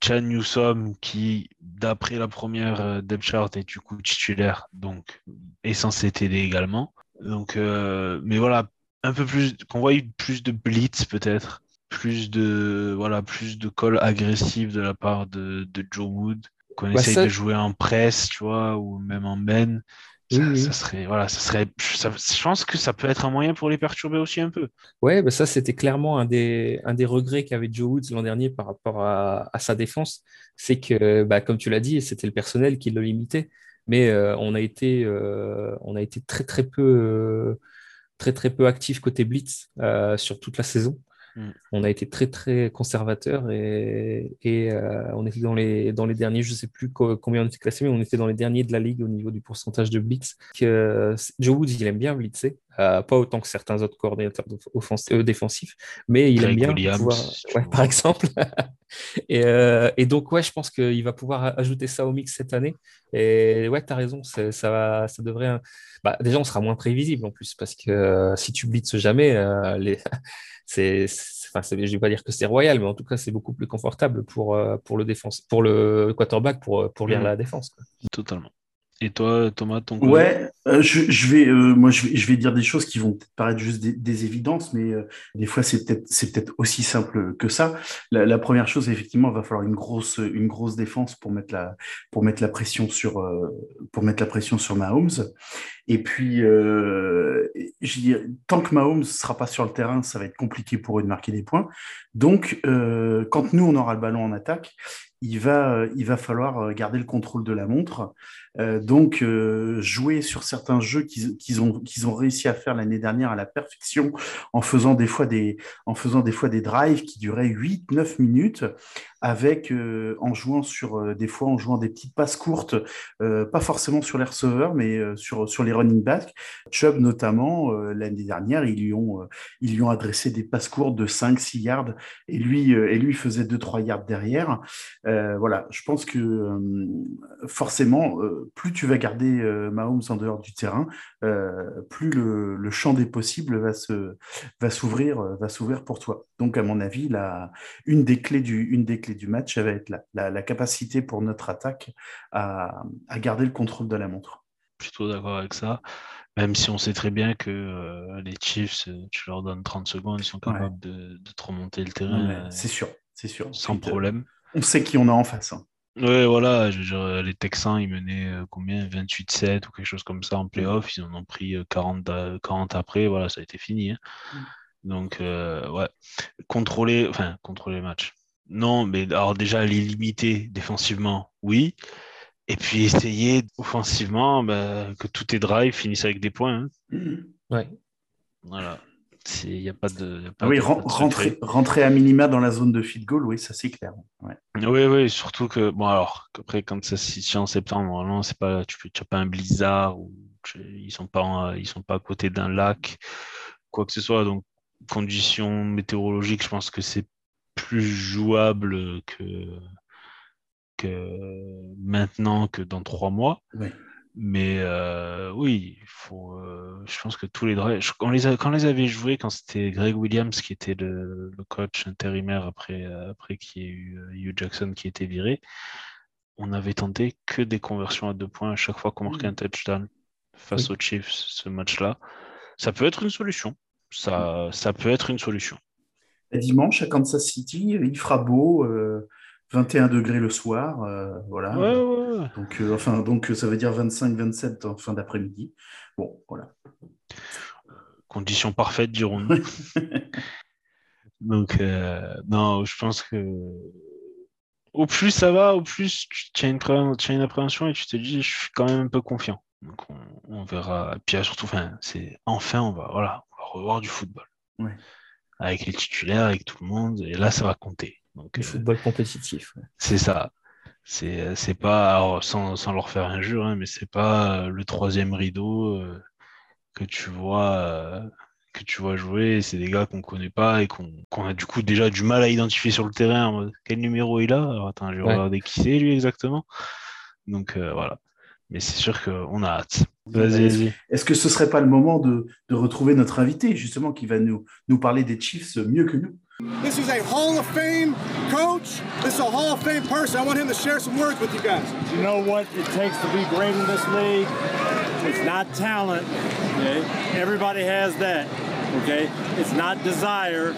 Chad Newsom qui, d'après la première euh, depth chart, est du coup titulaire, donc est censé t'aider également. Donc, euh, mais voilà, un peu plus, qu'on voit plus de blitz peut-être, plus de voilà, plus de call agressif de la part de, Joe Wood, qu'on bah, essaye de jouer en presse, tu vois, ou même en men. Ça, serait, voilà, ça serait, je pense que ça peut être un moyen pour les perturber aussi un peu. Ouais, bah ça c'était clairement un des, un des regrets qu'avait Joe Woods l'an dernier par rapport à, sa défense, c'est que, bah, comme tu l'as dit, c'était le personnel qui le limitait, mais euh, on a été, euh, on a été très très peu, euh, très très peu actif côté blitz sur toute la saison. Mm. On a été très très conservateur et, euh, on était dans les, derniers, je ne sais plus combien on était classé, mais on était dans les derniers de la ligue au niveau du pourcentage de blitz. Que, Joe Woods, il aime bien blitzer, euh, pas autant que certains autres coordinateurs euh, défensifs, mais il aime bien pouvoir, par exemple. (laughs) et, donc, ouais, je pense qu'il va pouvoir ajouter ça au mix cette année. Et ouais, tu as raison, ça, ça devrait. Bah, déjà, on sera moins prévisible en plus, parce que si tu blitzes jamais, les (laughs) c'est, enfin, je ne vais pas dire que c'est royal, mais en tout cas, c'est beaucoup plus confortable pour, euh, pour, le, défense, pour le quarterback pour, pour lire mmh. la défense. Totalement. Et toi, Thomas, ton Ouais, euh, je, vais, euh, moi, je vais, dire des choses qui vont peut-être paraître juste des, évidences, mais euh, des fois, c'est peut-être, c'est peut-être aussi simple que ça. La, première chose, effectivement, il va falloir une grosse, une grosse défense pour mettre la, pour mettre la pression sur, pour mettre la pression sur Mahomes. Et puis, tant que Mahomes sera pas sur le terrain, ça va être compliqué pour eux de marquer des points. Donc, quand nous, on aura le ballon en attaque, il va, il va falloir garder le contrôle de la montre. Euh, donc, euh, jouer sur certains jeux qu'ils ont, réussi à faire l'année dernière à la perfection en faisant des fois des, en faisant des, fois des drives qui duraient 8-9 minutes avec euh, en jouant sur des fois en jouant des petites passes courtes, pas forcément sur les receveurs, mais sur, sur les running backs. Chubb notamment, l'année dernière, ils lui, ont, ils lui ont adressé des passes courtes de 5-6 yards et lui, et lui faisait 2-3 yards derrière. voilà, je pense que forcément, plus tu vas garder Mahomes en dehors du terrain, plus le, le, champ des possibles va se va s'ouvrir va s'ouvrir pour toi. Donc à mon avis, la, une des clés du une des du match, ça va être la, la, capacité pour notre attaque à, à, garder le contrôle de la montre. Plutôt d'accord avec ça. Même si on sait très bien que euh, les Chiefs, euh, tu leur donnes 30 secondes, ils sont capables de, de, te remonter le terrain. Euh, c'est sûr, c'est sûr. Sans problème. On sait qui on a en face. Hein. Oui, voilà, les Texans, ils menaient combien? 28-7 ou quelque chose comme ça en playoff. Ils en ont pris 40, 40 après. Voilà, ça a été fini. Hein. Mm. Donc, ouais, contrôler, enfin, contrôler le match. Non, mais alors déjà les limiter défensivement, oui. Et puis essayer offensivement bah, que tous tes drives finissent avec des points. Hein. Ouais. Voilà. Il n'y a pas de. Ah oui, rentrer, rentrer, à minima dans la zone de field goal, oui, ça c'est clair. Oui, oui, surtout que, bon, alors, après, quand ça se situe en septembre, normalement, c'est pas, tu n'as pas un blizzard ou ils ne sont, pas ils sont pas à côté d'un lac, quoi que ce soit. Donc, conditions météorologiques, je pense que c'est plus jouable que, que maintenant que dans trois mois. Mais euh, oui, il faut. Euh, je pense que tous les drives. Quand, les quand les avait joués, quand c'était Greg Williams qui était le, coach intérimaire après, après qu'il y ait eu euh, Hugh Jackson qui était viré, on avait tenté que des conversions à deux points à chaque fois qu'on marquait un touchdown face aux Chiefs, ce match-là. Ça peut être une solution. Ça, ça peut être une solution dimanche à Kansas City, il fera beau. Euh, 21 degrés le soir, euh, voilà. Ouais, ouais, ouais. Donc, euh, enfin, donc ça veut dire 25-27 en fin d'après-midi. Bon, voilà. Conditions parfaites, dirons-nous. (laughs) Donc, euh, non, je pense que au plus ça va, au plus tu as une, tu as une appréhension et tu te dis, je suis quand même un peu confiant. Donc, on, on verra. Et puis, surtout, enfin, c'est enfin, on va, voilà, on va revoir du football. Avec les titulaires, avec tout le monde. Et là, ça va compter. Donc, Du euh, football compétitif. ouais. c'est ça. C'est, c'est pas, alors, sans, sans leur faire injure, hein, mais c'est pas euh, le troisième rideau euh, que tu vois, euh, que tu vois jouer. C'est des gars qu'on connaît pas et qu'on, qu'on a du coup déjà du mal à identifier sur le terrain. mode, quel numéro il a? Alors, attends, je vais Ouais. regarder qui c'est lui exactement. Donc euh, voilà. Mais c'est sûr qu'on a hâte. Vas-y, vas-y. Est-ce que ce serait pas le moment de, de retrouver notre invité, justement, qui va nous, nous parler des Chiefs mieux que nous? This is a Hall of Fame coach. This is a Hall of Fame person. I want him to share some words with you guys. You know what it takes to be great in this league? It's not talent. Okay? Everybody has that. Okay? It's not desire.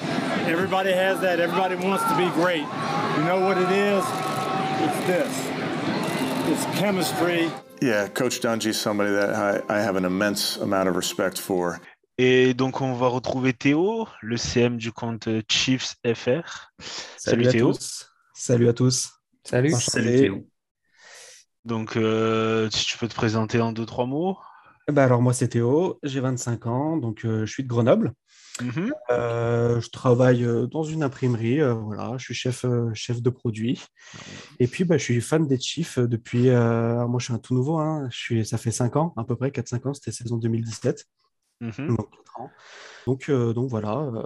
Everybody has that. Everybody wants to be great. You know what it is? It's this. It's chemistry. Yeah, Coach Dungy is somebody that I, I have an immense amount of respect for. Et donc, on va retrouver Théo, le CM du compte Chiefs FR. Salut, à Théo. tous. Salut à tous. Salut. Enchanté. Salut Théo. Donc, euh, si tu peux te présenter en deux, trois mots. Bah alors moi c'est Théo, j'ai 25 ans, donc euh, je suis de Grenoble. Mhm. Euh, je travaille dans une imprimerie, euh, voilà, je suis chef, euh, chef de produit. Et puis bah, je suis fan des Chiefs depuis, euh, moi je suis un tout nouveau, hein, je suis, ça fait 5 ans à peu près, 4-5 ans, c'était saison 2017. Mhm. Donc, quatre ans. donc, euh, donc voilà, euh,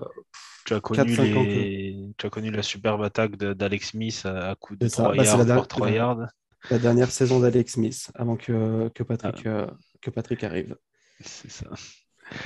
Tu as connu, 4-5 ans les... tu as connu la superbe attaque d'Alex Smith à, coup de C'est ça. 3 Bah, yards la der- par 3 la- yards. la dernière saison d'Alex Smith avant que, que, Patrick, Ah. euh, que Patrick arrive. C'est ça.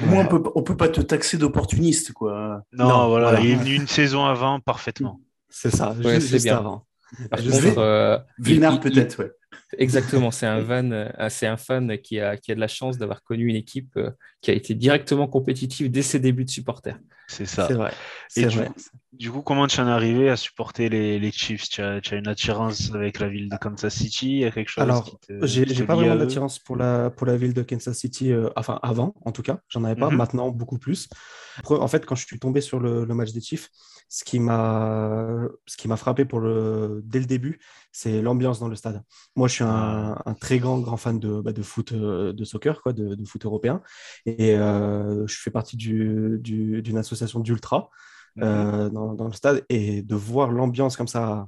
Au moins, on peut, on peut pas te taxer d'opportuniste, quoi. Non, Non, voilà, voilà. il est venu une saison avant parfaitement. C'est ça, Ouais, juste, bien. avant. Par contre, euh, il- peut-être, ouais. Exactement, c'est un (laughs) van, euh, c'est un fan qui a, qui a de la chance d'avoir connu une équipe euh, qui a été directement compétitive dès ses débuts de supporter. C'est ça. C'est vrai. Et C'est du vrai. coup, du coup, comment tu en es arrivé à supporter les, les Chiefs? Tu as, tu as une attirance avec la ville de Kansas City? Il y a quelque chose Alors, J'ai pas vraiment d'attirance pour la, pour la ville de Kansas City, euh, enfin avant en tout cas, j'en avais pas, Mhm. maintenant beaucoup plus. Après, En fait, quand je suis tombé sur le, le match des Chiefs, ce qui m'a ce qui m'a frappé pour le, dès le début, c'est l'ambiance dans le stade. Moi, je suis un, un très grand, grand fan de, bah, de foot, euh, de soccer, quoi, de, de foot européen. Et euh, je fais partie du- du- d'une association d'ultra Mhm. euh, dans, dans le stade. Et de voir l'ambiance comme ça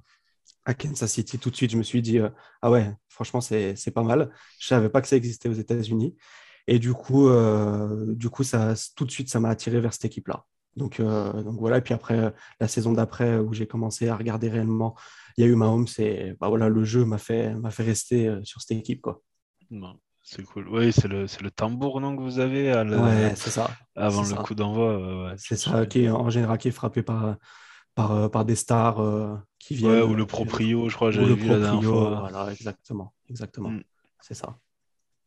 à Kansas City, tout de suite, je me suis dit, euh, ah ouais, franchement, c'est c'est pas mal. Je savais pas que ça existait aux États-Unis. Et du coup, euh, du coup ça, tout de suite, ça m'a attiré vers cette équipe-là. Donc, euh, donc voilà, et puis après, euh, la saison d'après, où j'ai commencé à regarder réellement, il y a eu Mahomes, et bah voilà, le jeu m'a fait, m'a fait rester euh, sur cette équipe. Quoi. Non, c'est cool. Oui, c'est le, le tambour non, que vous avez à la- Ouais, c'est ça. avant le ça. coup d'envoi. ouais, C'est ça, qui est en général qui est frappé par, par, par des stars euh, qui viennent. Ouais, ou le proprio, je crois, ou j'avais le vu la dernière proprio, fois. Voilà, exactement. exactement. Mm. C'est ça.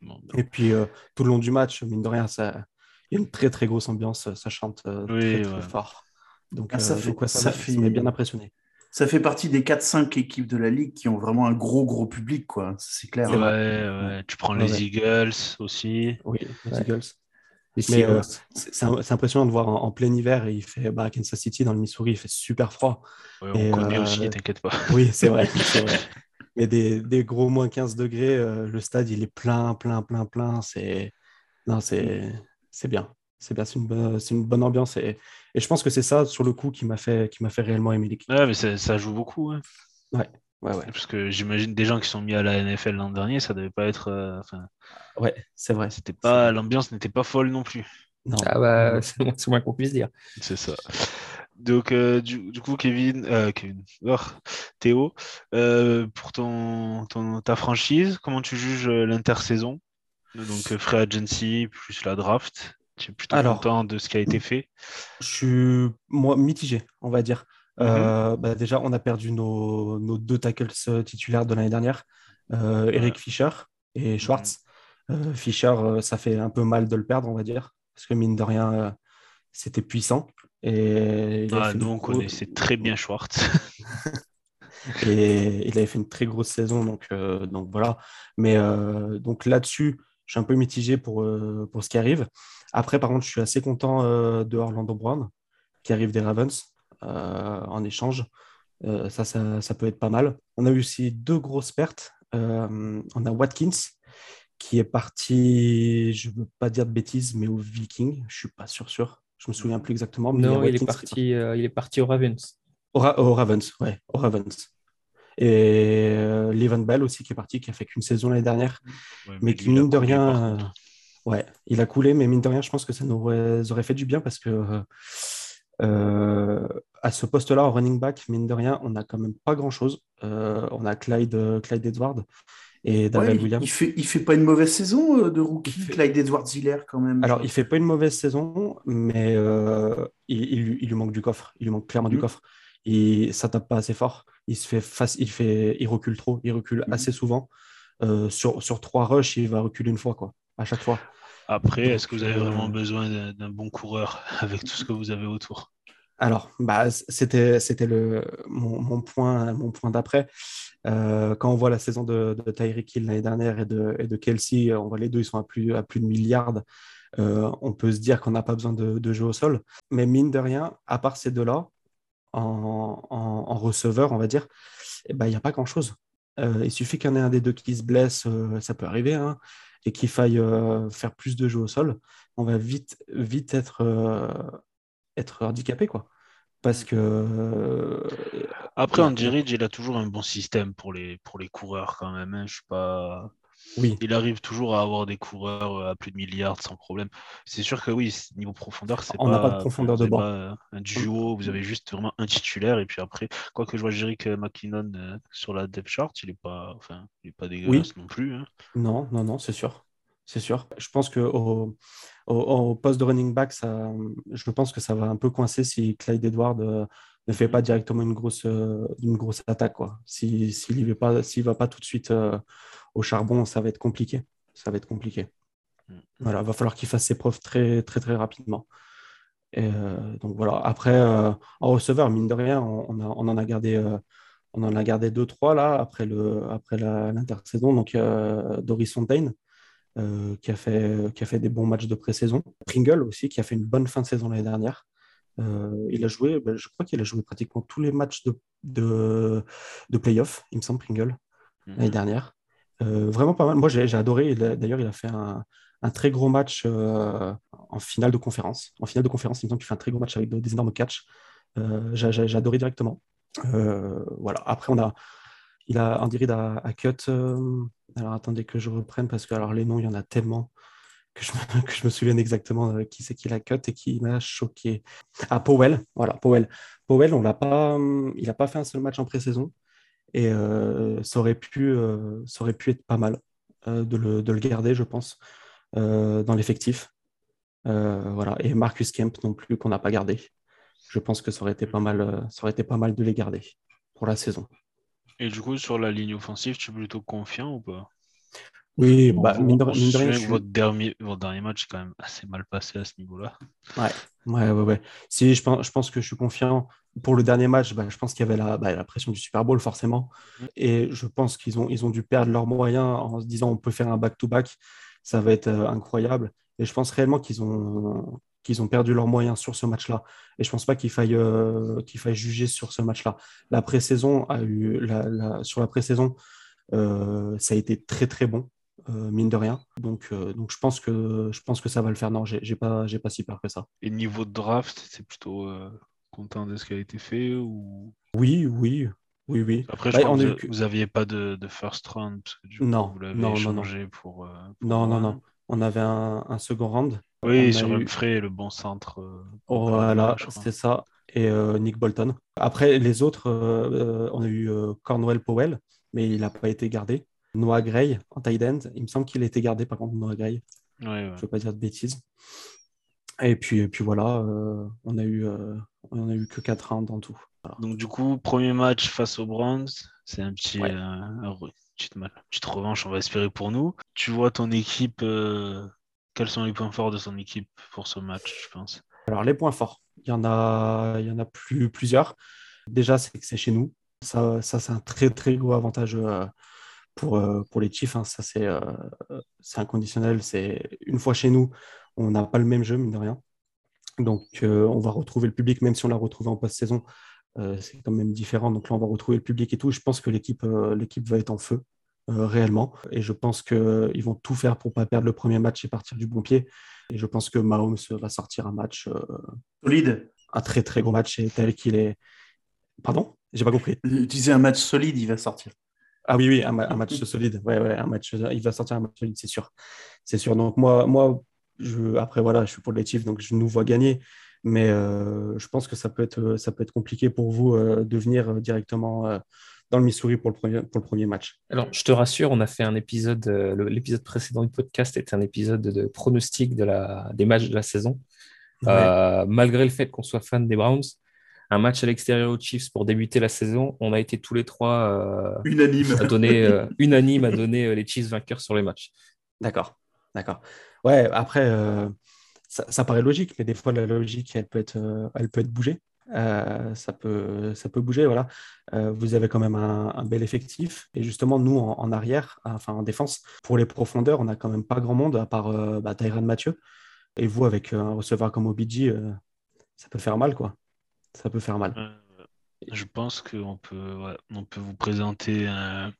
Bon, Et puis, euh, tout le long du match, mine de rien, ça, il y a une très, très grosse ambiance. Ça chante euh, Oui, très, très fort. Donc, Ah, ça euh, fait- donc, ouais, ça fait- ça m'a bien impressionné. Ça fait partie des 4-5 équipes de la Ligue qui ont vraiment un gros, gros public, quoi. C'est clair. ouais, ouais, tu prends Ouais, les ouais. Eagles aussi. Oui, les Ouais. Eagles. Les Mais euh, c'est c'est im- c'est impressionnant de voir en, en plein hiver, et il fait bah, à Kansas City, dans le Missouri, il fait super froid. Ouais, on Et, connaît euh, aussi, t'inquiète pas. (laughs) Oui, c'est vrai. (laughs) Mais des, des gros moins 15 degrés, euh, le stade, il est plein, plein, plein, plein. C'est non, c'est c'est bien. C'est bien, c'est une, bonne- c'est une bonne ambiance. Et, et je pense que c'est ça, sur le coup, qui m'a fait, qui m'a fait réellement aimer l'équipe. Ouais, mais ça, joue beaucoup. hein. Ouais, ouais. Parce que j'imagine des gens qui sont mis à la NFL l'an dernier, ça devait pas être. euh, Ouais, c'est vrai. c'était pas l'ambiance n'était pas folle non plus. Non. Ah bah, (laughs) c'est moins- qu'on puisse dire. C'est ça. Donc euh, du, du coup Kevin, euh, Kevin, oh, Théo, euh, pour ton, ton ta franchise, comment tu juges l'intersaison? Donc euh, free agency plus la draft. Tu es plutôt Alors. content de ce qui a été fait. Je suis moi, mitigé, on va dire. Euh, bah, déjà, on a perdu nos, nos deux tackles euh, titulaires de l'année dernière, euh, Eric Fischer et Schwartz. Euh, Fischer, ça fait un peu mal de le perdre, on va dire, parce que mine de rien, c'était puissant. Et Ah, nous on connaissait très bien Schwartz. (laughs) Et il avait fait une très grosse saison, donc, donc voilà. Mais donc là-dessus, je suis un peu mitigé pour, euh, pour ce qui arrive. Après, par contre, je suis assez content de Orlando Brown, qui arrive des Ravens en échange. ça, ça, ça, peut être pas mal. On a eu aussi deux grosses pertes. on a Watkins, qui est parti, je ne veux pas dire de bêtises, mais au Viking. Je ne suis pas sûr, sûr. Je me souviens plus exactement. non, il, est parti, il est parti au Ravens. Au, Ravens, ouais, au Ravens. Et euh, Levan Bell aussi qui est parti, qui a fait qu'une saison l'année dernière, mais, qui mine de rien, euh, ouais, il a coulé, mais mine de rien, je pense que ça nous aurait, fait du bien parce que euh, à ce poste-là, en running back, mine de rien, on n'a quand même pas grand-chose. on a Clyde, Clyde Edward et David Williams. Il fait, il fait pas une mauvaise saison de rookie, Clyde Edward Ziller quand même. Alors, il fait pas une mauvaise saison, mais il, lui manque du coffre. Il lui manque clairement du mm. coffre et ça tape pas assez fort. Il se fait face, il fait, il recule trop, il recule mhm. assez souvent. Euh, sur, sur trois rushs, il va reculer une fois, quoi, à chaque fois. Après, est-ce que vous avez vraiment euh, besoin d'un bon coureur (laughs) avec tout ce que vous avez autour? Alors, bah, c'était, le, mon, mon, point, mon point d'après. Euh, quand on voit la saison de, de Tyreek Hill l'année dernière et de, et de Kelsey, on voit les deux, ils sont à plus, à plus de milliards. on peut se dire qu'on n'a pas besoin de, de, jeu au sol. Mais mine de rien, à part ces deux-là, en, receveur, on va dire, eh ben, il n'y a pas grand-chose. Euh, il suffit qu'il y en ait un des deux qui se blesse, euh, ça peut arriver, hein, et qu'il faille euh, faire plus de jeux au sol, on va vite, vite être, être handicapé. Quoi. Parce que. Après, Andy Ridge, il a toujours un bon système pour les, pour les coureurs quand même. Hein. Je suis pas. Oui. Il arrive toujours à avoir des coureurs euh, à plus de milliards sans problème. C'est sûr que oui, niveau profondeur, c'est On n'a pas de profondeur de banc. un duo, vous avez juste vraiment un titulaire et puis après, quoi que je vois Jerick McKinnon euh, sur la depth chart, il n'est pas, enfin, il est pas dégueulasse non plus. Hein. Non, non, non, c'est sûr. C'est sûr. Je pense que au, au, poste de running back, ça, je pense que ça va un peu coincer si Clyde Edward euh, ne fait pas directement une grosse, une grosse attaque. S'il si, ne va, pas, va pas tout de suite au charbon, ça va être compliqué. Ça va être compliqué. Mm. Voilà, va falloir qu'il fasse ses preuves très, très, très rapidement. Et euh, donc voilà. Après, euh, en receveur, mine de rien, on, en a gardé, euh, on en a gardé deux, trois là après le, après l'intersaison. Donc Doris Fontaine, qui a fait, qui a fait des bons matchs de pré-saison. Pringle aussi, qui a fait une bonne fin de saison l'année dernière. il a joué, ben, je crois qu'il a joué pratiquement tous les matchs de, de, de playoff, il me semble, Pringle, mm. l'année dernière. Euh, vraiment pas mal. Moi, j'ai adoré. D'ailleurs, il a fait un, très gros match euh, en finale de conférence. En finale de conférence, il me semble qu'il fait un très gros match avec des énormes catchs. Euh, j'ai adoré directement. voilà. Après, on a, il a cut. alors, attendez que je reprenne parce que alors les noms, il y en a tellement que je me, (laughs) que souvienne exactement qui c'est qui l'a cut et qui m'a choqué. Ah, Powell. Voilà, Powell. Powell, on l'a pas, il n'a pas fait un seul match en pré-saison. Et euh, ça, aurait pu, euh, ça aurait pu être pas mal euh, de le, de, le, garder, je pense, dans l'effectif. voilà. Et Marcus Kemp non plus, qu'on n'a pas gardé. Je pense que ça aurait, été pas mal, ça aurait été pas mal de les garder pour la saison. Et du coup, sur la ligne offensive, tu es plutôt confiant ou pas? Oui, bah, mine de, rien. votre, dernier, votre dernier match est quand même assez mal passé à ce niveau-là. Ouais, ouais, ouais, ouais. Si, je pense, je pense que je suis confiant. Pour le dernier match, bah, je pense qu'il y avait la, bah, la, pression du Super Bowl, forcément. Mm. Et je pense qu'ils ont, ils ont dû perdre leurs moyens en se disant on peut faire un back-to-back, ça va être euh, incroyable. Et je pense réellement qu'ils ont, qu'ils ont perdu leurs moyens sur ce match-là. Et je pense pas qu'il faille, euh, qu'il faille juger sur ce match-là. La pré-saison a eu, la, sur la pré-saison, euh, ça a été très très bon. Euh, mine de rien. Donc, euh, donc je, pense que, je pense que ça va le faire. Non, j'ai pas, pas si peur que ça. Et niveau de draft, c'est plutôt euh, content de ce qui a été fait ou... Oui, oui. Oui, oui. Après, je bah, que vous n'aviez pas de, first round parce que du non, vous l'avez non, échangé pour, Non, non, non. On avait un, second round. Oui, sur le frais, le bon centre. voilà, c'est ça. Et Nick Bolton. Après, les autres, on a eu Cornwell Powell, mais il n'a pas été gardé. Noah Gray en tight end. Il me semble qu'il a été gardé par contre, Noah Gray. Je ne veux pas dire de bêtises. Et puis, puis voilà, euh, on a eu, euh, on a eu que 4 rounds en tout. Donc du coup, premier match face aux Browns, c'est un petit, euh, un, petite, petite, revanche, on va espérer pour nous. Tu vois ton équipe, quels sont les points forts de son équipe pour ce match, je pense Alors les points forts, il y en a, il y en a plus, plusieurs. Déjà, c'est que c'est chez nous. Ça, ça c'est un très très gros avantage pour, pour les Chiefs. Hein. Ça, c'est c'est inconditionnel. C'est une fois chez nous, on n'a pas le même jeu, mine de rien. Donc, on va retrouver le public, même si on l'a retrouvé en post-saison. c'est quand même différent. Donc là, on va retrouver le public et tout. Je pense que l'équipe l'équipe va être en feu. réellement. Et je pense qu'ils vont tout faire pour ne pas perdre le premier match et partir du bon pied. Et je pense que Mahomes va sortir un match solide. Un très très gros match et tel qu'il est. Pardon? J'ai pas compris. Tu disais un match solide, il va sortir. Ah oui, oui, un, match solide. Ouais, ouais, un match, il va sortir un match solide, c'est sûr. C'est sûr. Donc moi, moi je, après, voilà, je suis pour les Chiefs, donc je nous vois gagner. Mais euh, je pense que ça peut être, ça peut être compliqué pour vous euh, de venir directement euh, dans le Missouri pour le, premier, pour le premier match. Alors, je te rassure, on a fait un épisode, l'épisode précédent du podcast était un épisode de pronostic de la, des matchs de la saison. malgré le fait qu'on soit fan des Browns, un match à l'extérieur aux Chiefs pour débuter la saison, on a été tous les trois unanime à donner, (laughs) unanime à donner les Chiefs vainqueurs sur les matchs. D'accord, d'accord. Ouais, après, euh, ça, paraît logique, mais des fois, la logique, elle peut être, euh, elle peut être bougée. Euh, ça, peut, ça peut bouger, voilà. vous avez quand même un, bel effectif. Et justement, nous, en, arrière, enfin en défense, pour les profondeurs, on n'a quand même pas grand monde, à part bah, Tyron Mathieu. Et vous, avec un receveur comme OBJ, ça peut faire mal, quoi. Ça peut faire mal. je pense qu'on peut, peut vous présenter un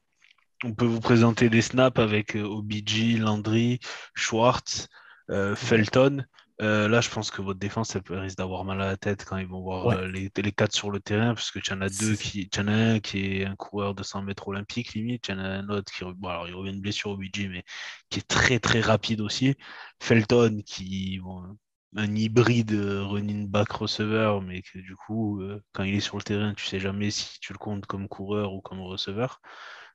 on peut vous présenter des snaps avec euh, OBJ, Landry, Schwartz, euh, Felton. Euh, là, je pense que votre défense elle risque d'avoir mal à la tête quand ils vont voir les, les, quatre sur le terrain, parce que tu en as deux qui, en as un qui est un coureur de 100 mètres olympique limite, tu en as un autre qui, bon, alors il revient de blessure OBJ, mais qui est très très rapide aussi. Felton qui, bon, un hybride running back receveur, mais que du coup, quand il est sur le terrain, tu sais jamais si tu le comptes comme coureur ou comme receveur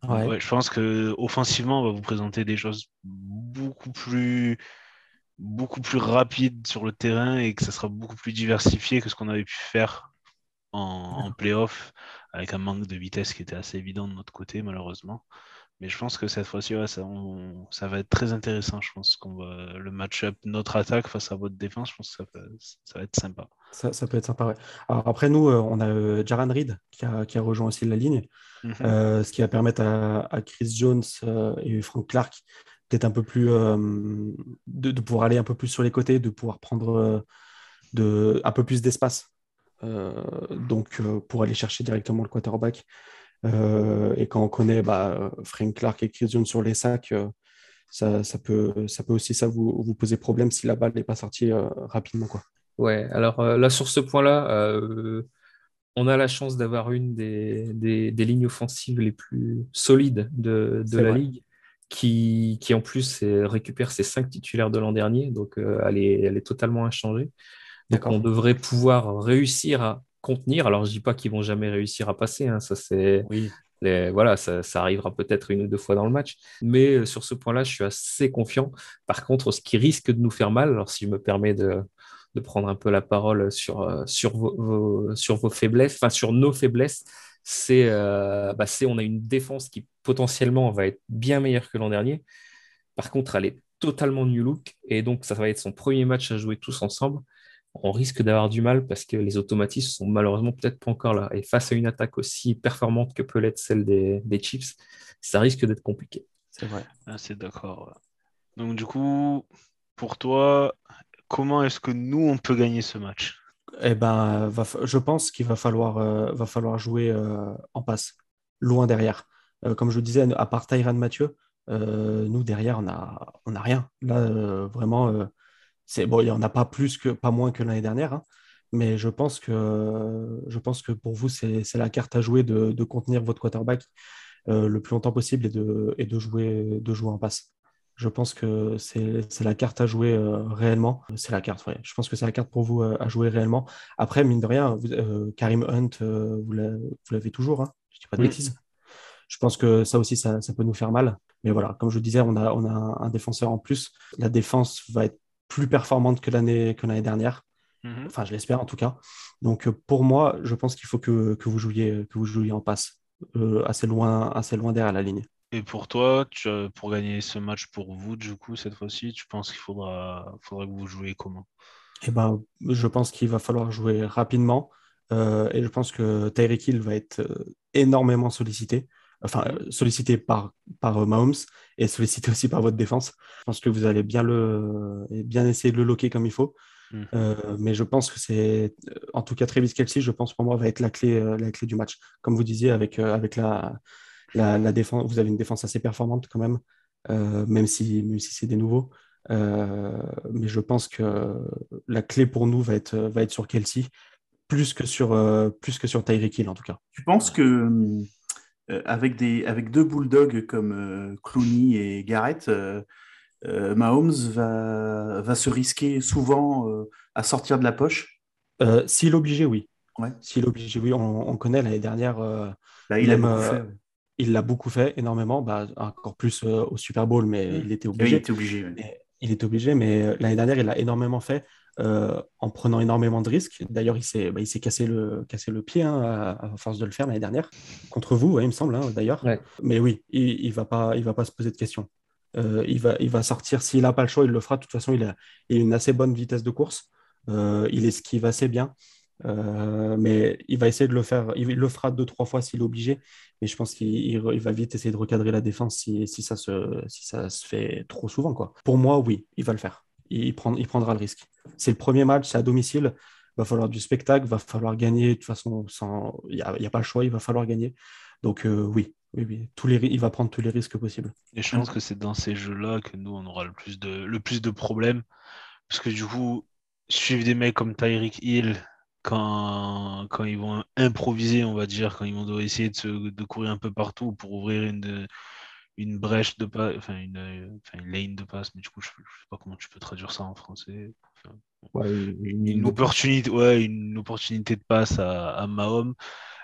je pense que offensivement, on va vous présenter des choses beaucoup plus beaucoup plus rapides sur le terrain et que ça sera beaucoup plus diversifié que ce qu'on avait pu faire en, en playoff avec un manque de vitesse qui était assez évident de notre côté malheureusement. Mais je pense que cette fois-ci, ça, va être très intéressant. Je pense qu'on va le match-up, notre attaque face à votre défense, je pense que ça, va être sympa. Ça, peut être sympa, ouais. Alors après, nous, euh, on a euh, Jaran Reed qui a, rejoint aussi la ligne, mhm. euh, ce qui va permettre à, Chris Jones et Frank Clark d'être un peu plus. De, pouvoir aller un peu plus sur les côtés, de pouvoir prendre de, un peu plus d'espace. donc, pour aller chercher directement le quarterback. Euh, et quand on connaît bah, Frank Clark et Chris Jones sur les sacs, euh, ça, ça, peut, ça peut aussi ça vous, vous poser problème si la balle n'est pas sortie euh, rapidement. Quoi. Ouais, alors là, sur ce point-là, on a la chance d'avoir une des, des, des, lignes offensives les plus solides de, de la ligue, qui, qui, en plus récupère ses cinq titulaires de l'an dernier, donc elle, est, elle est totalement inchangée. Donc on devrait pouvoir réussir à contenir. Alors, je dis pas qu'ils vont jamais réussir à passer. Hein. Ça, c'est. Oui. voilà, ça, arrivera peut-être une ou deux fois dans le match. Mais euh, sur ce point-là, je suis assez confiant. Par contre, ce qui risque de nous faire mal, alors si je me permets de, prendre un peu la parole sur, euh, sur, vos, sur vos faiblesses, enfin sur nos faiblesses, euh, bah, c'est on a une défense qui potentiellement va être bien meilleure que l'an dernier. Par contre, elle est totalement new look et donc ça va être son premier match à jouer tous ensemble on risque d'avoir du mal parce que les automatismes sont malheureusement peut-être pas encore là. Et face à une attaque aussi performante que peut l'être celle des, des Chiefs, ça risque d'être compliqué. C'est vrai. Ah, c'est d'accord. Donc du coup, pour toi, comment est-ce que nous, on peut gagner ce match? Eh ben, je pense qu'il va falloir, euh, va falloir jouer euh, en passe, loin derrière. Euh, comme je le disais, à part Tyran Mathieu, nous derrière, on n'a on a rien. Là, vraiment bon, il n'y en a pas plus que pas moins que l'année dernière, hein. mais je pense que je pense que pour vous c'est la carte à jouer de, contenir votre quarterback euh, le plus longtemps possible et de, et de jouer de jouer en passe. Je pense que c'est la carte à jouer euh, réellement. C'est la carte, Je pense que c'est la carte pour vous euh, à jouer réellement. Après, mine de rien, Karim Hunt, vous l'avez toujours, hein je ne dis pas de bêtises. Je pense que ça aussi, ça, ça, peut nous faire mal. Mais voilà, comme je disais, on a, on a un défenseur en plus. La défense va être plus performante que l'année que l'année dernière. Mhm. Enfin, je l'espère en tout cas. Donc, euh, pour moi, je pense qu'il faut que, que, vous jouiez, que vous jouiez en passe, euh, assez loin, assez loin derrière la ligne. Et pour toi, tu, pour gagner ce match pour vous, du coup, cette fois-ci, tu penses qu'il faudra, faudra que vous jouiez comment? Eh ben, je pense qu'il va falloir jouer rapidement, et je pense que Tyreek Hill va être énormément sollicité enfin sollicité par, par Mahomes et sollicité (laughs) aussi par votre défense. Je pense que vous allez bien, le, bien essayer de le loquer comme il faut. Mhm. mais je pense que c'est, en tout cas, Travis Kelsey, je pense pour moi, va être la clé, la clé du match. Comme vous disiez, avec, avec la, la, défense, vous avez une défense assez performante quand même, même si, même si c'est des nouveaux. mais je pense que la clé pour nous va être, va être sur Kelsey, plus que sur, plus que sur Tyreek Hill en tout cas. Tu penses que euh, avec, des, avec deux bulldogs comme euh, Clooney et Garrett, euh, Mahomes va, va se risquer souvent à sortir de la poche? S'il est obligé, oui. S'il est obligé, oui. On, connaît l'année dernière. Bah, il, a il l'a beaucoup fait énormément, bah, encore plus au Super Bowl, mais mmh. il était obligé. il était obligé. il était obligé, mais l'année dernière, il l'a énormément fait. Euh, en prenant énormément de risques. D'ailleurs, il s'est bah, cassé, le, cassé le pied hein, à, force de le faire l'année dernière, contre vous, il me semble, hein, d'ailleurs. Mais oui, il ne va, pas, va pas se poser de questions. Euh, il, va, il va sortir, s'il n'a pas le choix, il le fera. De toute façon, il a, une assez bonne vitesse de course. Euh, il esquive assez bien. mais il va essayer de le faire. Il le fera deux, trois fois s'il est obligé. Mais je pense qu'il va vite essayer de recadrer la défense si, ça, se, si ça se fait trop souvent. Quoi. Pour moi, oui, il va le faire il, prendra le risque. C'est le premier match, c'est à domicile. Il va falloir du spectacle, il va falloir gagner. De toute façon, il n'y a, pas le choix, il va falloir gagner. Donc euh, oui, oui. Tous les, il va prendre tous les risques possibles. Et je pense que c'est dans ces jeux-là que nous, on aura le plus de, le plus de problèmes. Parce que du coup, suivre des mecs comme Tyreek Hill, quand, quand ils vont improviser, on va dire, quand ils vont essayer de courir un peu partout pour ouvrir une, une brèche de passe, enfin une, lane de passe, mais du coup, je, ne sais pas comment tu peux traduire ça en français. une, opportunité, ouais, une opportunité de passe à, à Mahomes.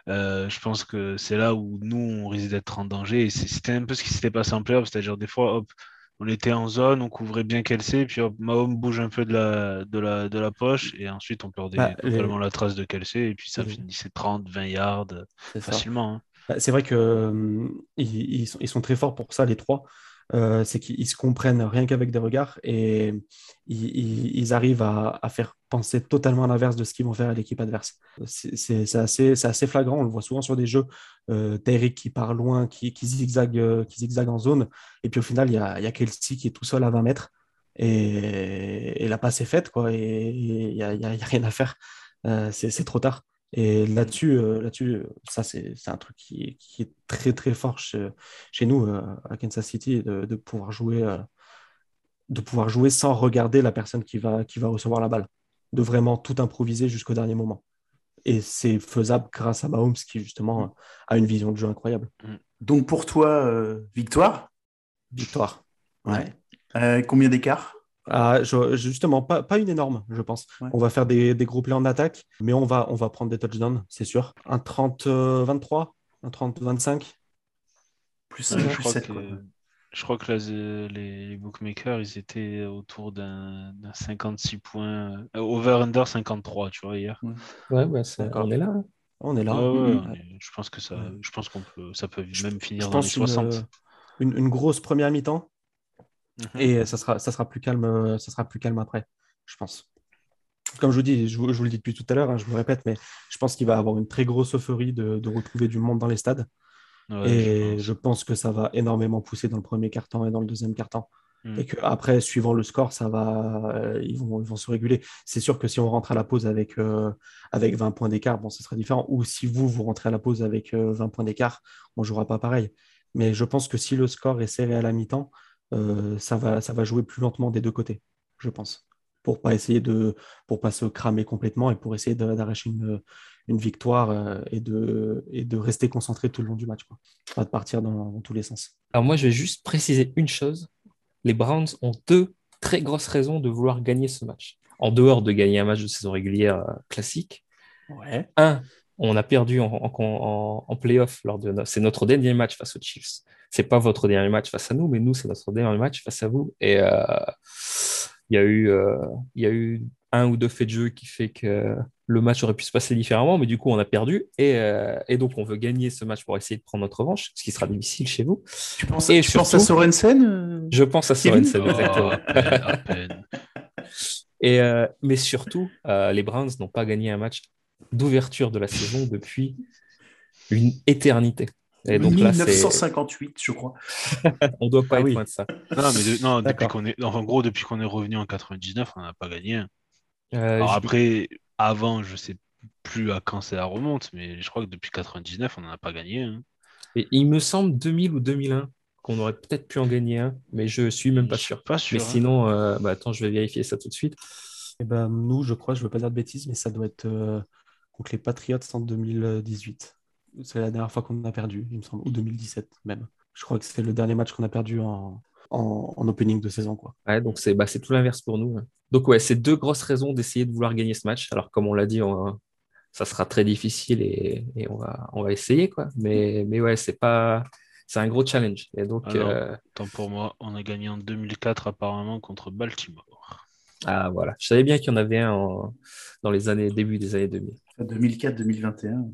Euh, je pense que c'est là où nous, on risque d'être en danger. Et c'était un peu ce qui s'était passé en playoff, c'est-à-dire des fois, hop, on était en zone, on couvrait bien Kelsey, puis hop, Mahomes bouge un peu de la, de la, de la poche, et ensuite on perdait bah, totalement la trace de Kelsey, et puis ça finissait 30, 20 yards facilement. Hein. Bah, c'est vrai qu'ils ils, sont, très forts pour ça, les trois. Euh, c'est qu'ils se comprennent rien qu'avec des regards et ils, arrivent à, faire penser totalement à l'inverse de ce qu'ils vont faire à l'équipe adverse. C'est assez, flagrant, on le voit souvent sur des jeux. Euh, qui part loin, qui, qui, zigzague, euh, qui en zone, et puis au final, il y a, y Kelsey qui est tout seul à 20 mètres et, la passe est faite, quoi, et il n'y a, a, rien à faire. Euh, c'est trop tard. Et là-dessus, euh, là-dessus, ça c'est un truc qui, est très très fort chez, nous euh, à Kansas City, de, pouvoir jouer, euh, de pouvoir jouer sans regarder la personne qui va, qui va recevoir la balle, de vraiment tout improviser jusqu'au dernier moment. Et c'est faisable grâce à Mahomes qui justement a une vision de jeu incroyable. Mm. Donc pour toi, victoire? Victoire. Ouais. combien d'écart? Ah, justement, pas, pas, une énorme, je pense. On va faire des, des, gros plays en attaque, mais on va, on va prendre des touchdowns, c'est sûr. Un 30-23, un 30-25. Plus 5, plus 7. je crois que les, bookmakers, ils étaient autour d'un 56 points. Euh, over-under 53, tu vois, hier. Ouais, ouais on est là. Hein. On est là. je pense que ça, je pense qu'on peut, ça peut même finir dans les 60. Une, une, grosse première mi-temps Mhm. Et ça sera, ça, sera plus calme, ça sera plus calme après, je pense. Comme je vous dis, je vous, le dis depuis tout à l'heure, hein, je me répète, mais je pense qu'il va avoir une très grosse euphorie de, retrouver du monde dans les stades. et je pense. que ça va énormément pousser dans le premier quart-temps et dans le deuxième quart-temps. Mhm. Et qu'après, suivant le score, ça va, euh, ils, vont, ils vont se réguler. C'est sûr que si on rentre à la pause avec, euh, avec 20 points d'écart, bon, ce sera différent. Ou si vous, vous rentrez à la pause avec 20 euh, points d'écart, on ne jouera pas pareil. Mais je pense que si le score est serré à la mi-temps, euh, ça, va, ça va jouer plus lentement des deux côtés, je pense, pour pas essayer de, pour pas se cramer complètement et pour essayer d'arracher une, une, victoire euh, et, de, et de rester concentré tout le long du match, quoi. pas de partir dans, tous les sens. Alors moi, je vais juste préciser une chose. Les Browns ont deux très grosses raisons de vouloir gagner ce match. En dehors de gagner un match de saison régulière euh, classique. Ouais. Un, on a perdu en, en, en playoff lors de c'est notre dernier match face aux Chiefs c'est pas votre dernier match face à nous, mais nous, c'est notre dernier match face à vous. Et euh, il y, a eu, euh, y a eu un ou deux faits de jeu qui fait que le match aurait pu se passer différemment, mais du coup, on a perdu. Et, euh, donc, on veut gagner ce match pour essayer de prendre notre revanche, ce qui sera difficile chez vous. Tu penses, et tu penses à Sorensen Je pense à Sorensen, oh, exactement. (laughs) et, mais surtout, les Browns n'ont pas gagné un match d'ouverture de la saison depuis une éternité. Et donc 1958, je crois. (laughs) on doit pas ah être loin de ça. Non, mais non, depuis qu'on est, en gros, depuis qu'on est revenu en 99, on n'a pas gagné. Euh, Alors après, avant, je sais plus à quand ça remonte, mais je crois que depuis 99, on n'en a pas gagné. Hein. Et il me semble 2000 ou 2001 qu'on aurait peut-être pu en gagner un, mais je suis même pas sûr. Pas sûr. Mais hein. sinon, euh, bah, attends, je vais vérifier ça tout de suite. Et eh ben, nous, je crois, je ne veux pas dire de bêtises, mais ça doit être euh, contre les Patriots en 2018. C'est la dernière fois qu'on a perdu, il me semble, ou 2017 même. Je crois que c'est le dernier match qu'on a perdu en, en, opening de saison. Quoi. Ouais, donc c'est bah, tout l'inverse pour nous. Hein. Donc ouais, c'est deux grosses raisons d'essayer de vouloir gagner ce match. Alors comme on l'a dit, ça sera très difficile et, on, va, on va essayer. Quoi. Mais, mais ouais, c'est pas... C'est un gros challenge. Et donc, euh, tant pour moi, on a gagné en 2004 apparemment contre Baltimore. Ah voilà, je savais bien qu'il y en avait un dans les années début des années 2000. 2004-2021.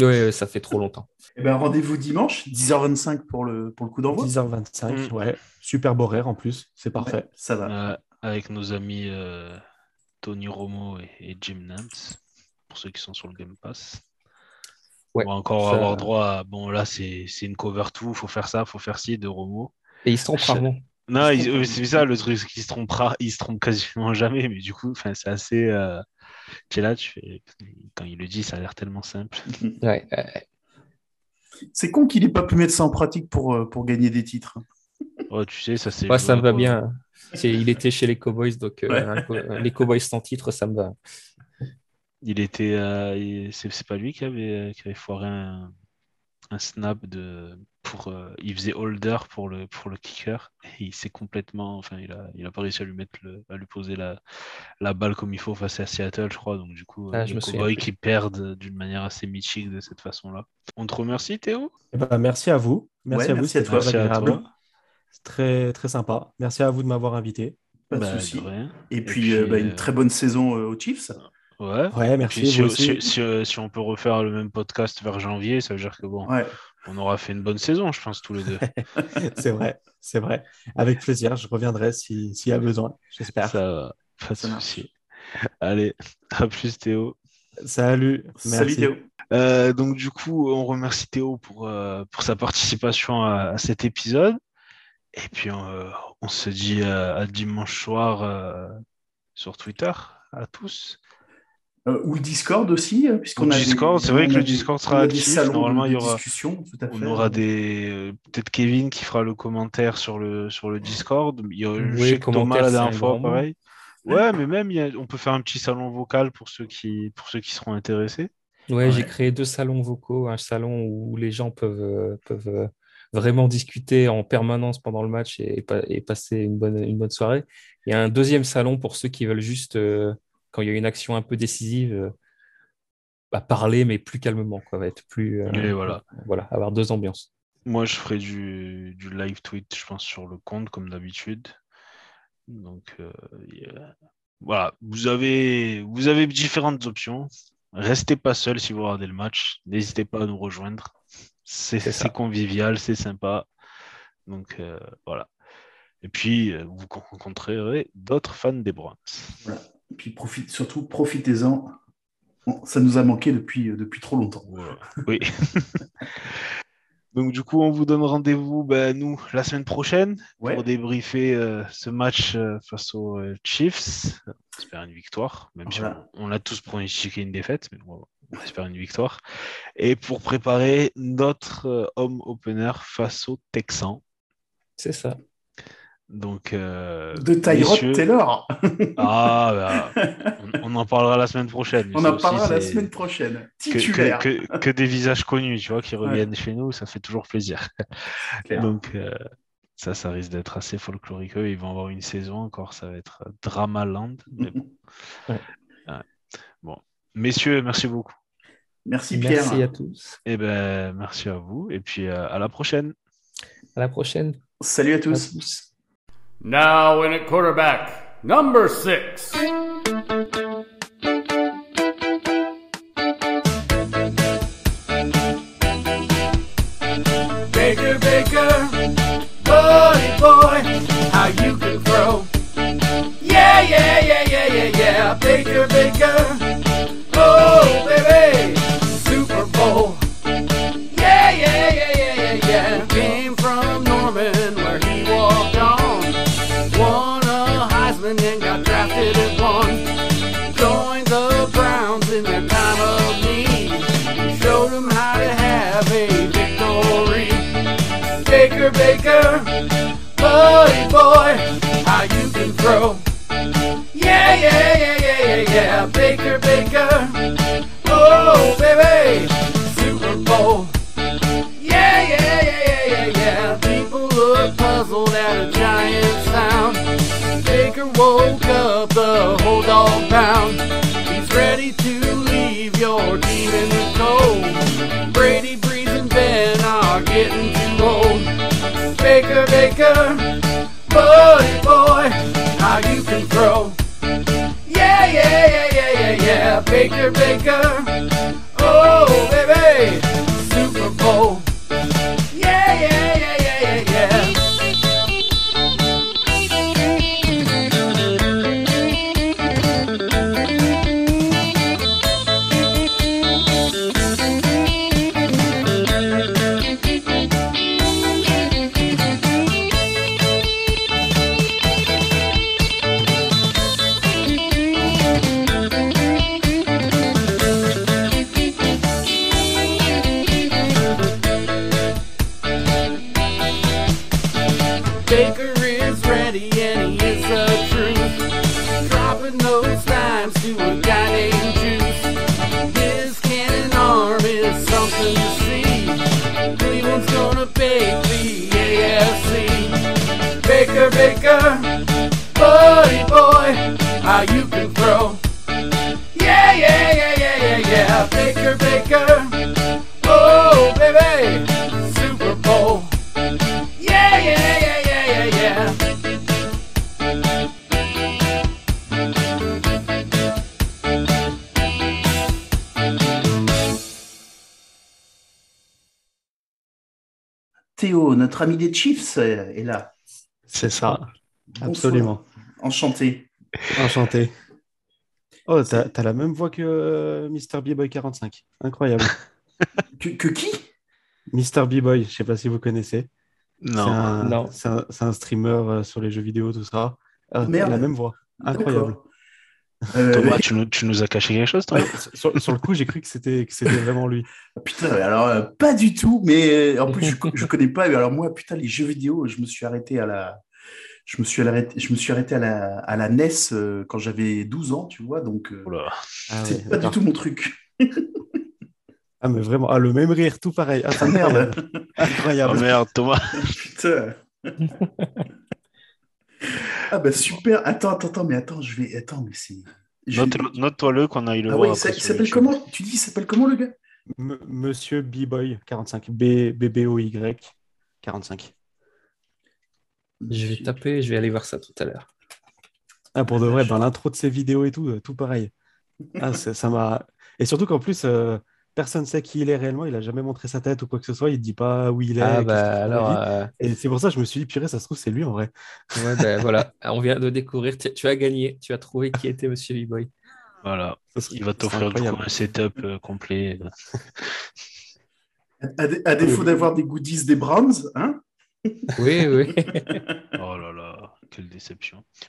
Oui, ça fait trop longtemps. Eh ben, rendez-vous dimanche, 10h25 pour le, pour le coup d'envoi. 10h25, mm. ouais. Super beau horaire en plus, c'est parfait. ça va. Euh, avec nos amis euh, Tony Romo et, Jim Nance, pour ceux qui sont sur le Game Pass. on va encore avoir droit à. Bon, là, c'est une cover tout, faut faire ça, faut faire ci de Romo. Et ils sont rarement. Non, c'est ça le truc, qu'il se trompera, il se trompe quasiment jamais, mais du coup, c'est assez. Euh, tu es là, tu fais... quand il le dit, ça a l'air tellement simple. (laughs) Ouais, C'est con qu'il n'ait pas pu mettre ça en pratique pour, euh, pour gagner des titres. Oh, tu sais, ça c'est. Ouais, ça me va bien. Il était chez les Cowboys, donc euh, les Cowboys sans titre, ça me va. Il était. c'est pas lui qui avait, qui avait foiré un, un snap de pour euh, il faisait holder pour le pour le kicker. Et il s'est complètement enfin il a il a pas réussi à lui mettre le, à lui poser la, la balle comme il faut face à Seattle je crois. Donc du coup ah, les Cowboys qui perdent d'une manière assez mythique de cette façon là on te remercie Théo. Eh ben, merci à vous. Merci à vous c'est très très sympa. Merci à vous de m'avoir invité. Pas de bah, souci. et, puis, euh, bah, une euh, très bonne saison aux Chiefs Ouais. ouais merci. Si, si, on peut refaire le même podcast vers janvier, ça veut dire que bon, on aura fait une bonne saison, je pense, tous les deux. (laughs) c'est vrai, c'est vrai. Avec plaisir, je reviendrai s'il y a besoin, j'espère. Ça va, pas de souci. Allez, à plus Théo. Salut. Salut Théo. Euh, donc du coup, on remercie Théo pour, euh, pour sa participation à, cet épisode. Et puis euh, on se dit à dimanche soir sur Twitter à tous. Euh, ou le Discord aussi, euh, puisqu'on a. Discord, c'est vrai que le Discord sera actif. Normalement, il y aura. on aura des. Euh, peut-être Kevin qui fera le commentaire sur le, sur le Discord. Il y a... je sais que Thomas la dernière fois, pareil. Ouais, mais même, on peut faire un petit salon vocal pour ceux qui, pour ceux qui seront intéressés. Ouais, j'ai créé deux salons vocaux. Un salon où les gens peuvent, peuvent vraiment discuter en permanence pendant le match et, et, passer une bonne, une bonne soirée. Et un deuxième salon pour ceux qui veulent juste quand il y a une action un peu décisive, euh, bah, parler, mais plus calmement, quoi, va être plus. Euh, voilà. voilà, avoir deux ambiances. Moi, je ferai du, live tweet, je pense, sur le compte, comme d'habitude. Donc, euh, voilà, vous avez, vous avez différentes options. Restez pas seul si vous regardez le match. N'hésitez pas à nous rejoindre. C'est convivial, c'est sympa. Donc, voilà. Et puis, vous rencontrerez d'autres fans des Browns. Voilà. Et puis profite, surtout, profitez-en. ça nous a manqué depuis, euh, depuis trop longtemps. (laughs) Oui. (laughs) Donc du coup, on vous donne rendez-vous, ben, nous, la semaine prochaine pour débriefer euh, ce match euh, face aux Chiefs. On espère une victoire, même si on, a tous pronostiqué une défaite, mais on espère une victoire. Et pour préparer notre home opener face aux Texans. C'est ça. Donc, euh, de Tyrod Taylor. ah, bah, (laughs) on, en parlera la semaine prochaine. On en parlera la semaine prochaine. Titulaire. Que, des visages connus, tu vois, qui reviennent chez nous, ça fait toujours plaisir. Donc, euh, ça, ça risque d'être assez folklorique. Ils vont avoir une saison encore, ça va être Dramaland. Mais bon. (laughs) bon. Messieurs, merci beaucoup. Merci Pierre. Merci à tous. Et eh ben, merci à vous. Et puis, euh, à la prochaine. À la prochaine. Salut à tous. Now in at quarterback, number six. Baker, Baker, buddy boy, how you can throw. Yeah, yeah, yeah, yeah, yeah, yeah. Baker, Baker, how you can throw. Yeah, yeah, yeah, yeah, yeah, yeah. Baker, Baker, oh baby, Super Bowl. Yeah, yeah, yeah, yeah, yeah, yeah. Théo, notre ami des Chiefs, euh, est là. C'est ça. Bonsoir. Absolument. Enchanté. Enchanté. Oh, t'as t'as la même voix que euh, Mr. B-Boy 45. Incroyable. (laughs) que, que qui? Mr. B-Boy, je sais pas si vous connaissez. Non. C'est un, Non. c'est un- c'est un streamer euh, sur les jeux vidéo, tout ça. Ah, Merde. La même voix. Incroyable. Euh, Thomas, tu nous, tu nous as caché quelque chose, toi Ouais, sur, sur le coup, j'ai cru que c'était que c'était vraiment lui. Putain, alors euh, pas du tout, mais euh, en plus je, (laughs) je connais pas. mais Alors moi, putain, les jeux vidéo, je me suis arrêté à la, je me suis arrêté, je me suis arrêté à la, à la NES euh, quand j'avais 12 ans, tu vois, donc euh, Oula. Ah, c'est ouais, pas du tout mon truc. Ah, mais vraiment, ah, le même rire, tout pareil. Ah, Ah, merde. incroyable. Oh merde, Thomas. (laughs) Putain. ah bah super. Attends, attends, attends, mais attends, je vais, attends, mais c'est. je- Note- Note-toi-le qu'on aille le Ah voir. après il s'appelle comment? Tu dis, il s'appelle comment le gars? M- Monsieur B-Boy 45. B B-B-O-Y 45. Je vais taper, je vais aller voir ça tout à l'heure. Ah, pour de vrai, dans l'intro de ses vidéos et tout, euh, tout pareil. Ah, (laughs) ça m'a. Et surtout qu'en plus, euh, personne ne sait qui il est réellement. Il a jamais montré sa tête ou quoi que ce soit. Il ne dit pas où il est. Ah bah alors, euh, Et c'est pour ça que je me suis dit, purée, ça se trouve, c'est lui en vrai. ouais, ben (laughs) voilà, on vient de découvrir. Tu, tu as gagné, tu as trouvé qui était Monsieur B-Boy. Voilà. Il va t'offrir un setup euh, complet. à, dé- à défaut d'avoir des goodies des Browns, hein Oui, oui. (laughs) Oh là là, quelle déception.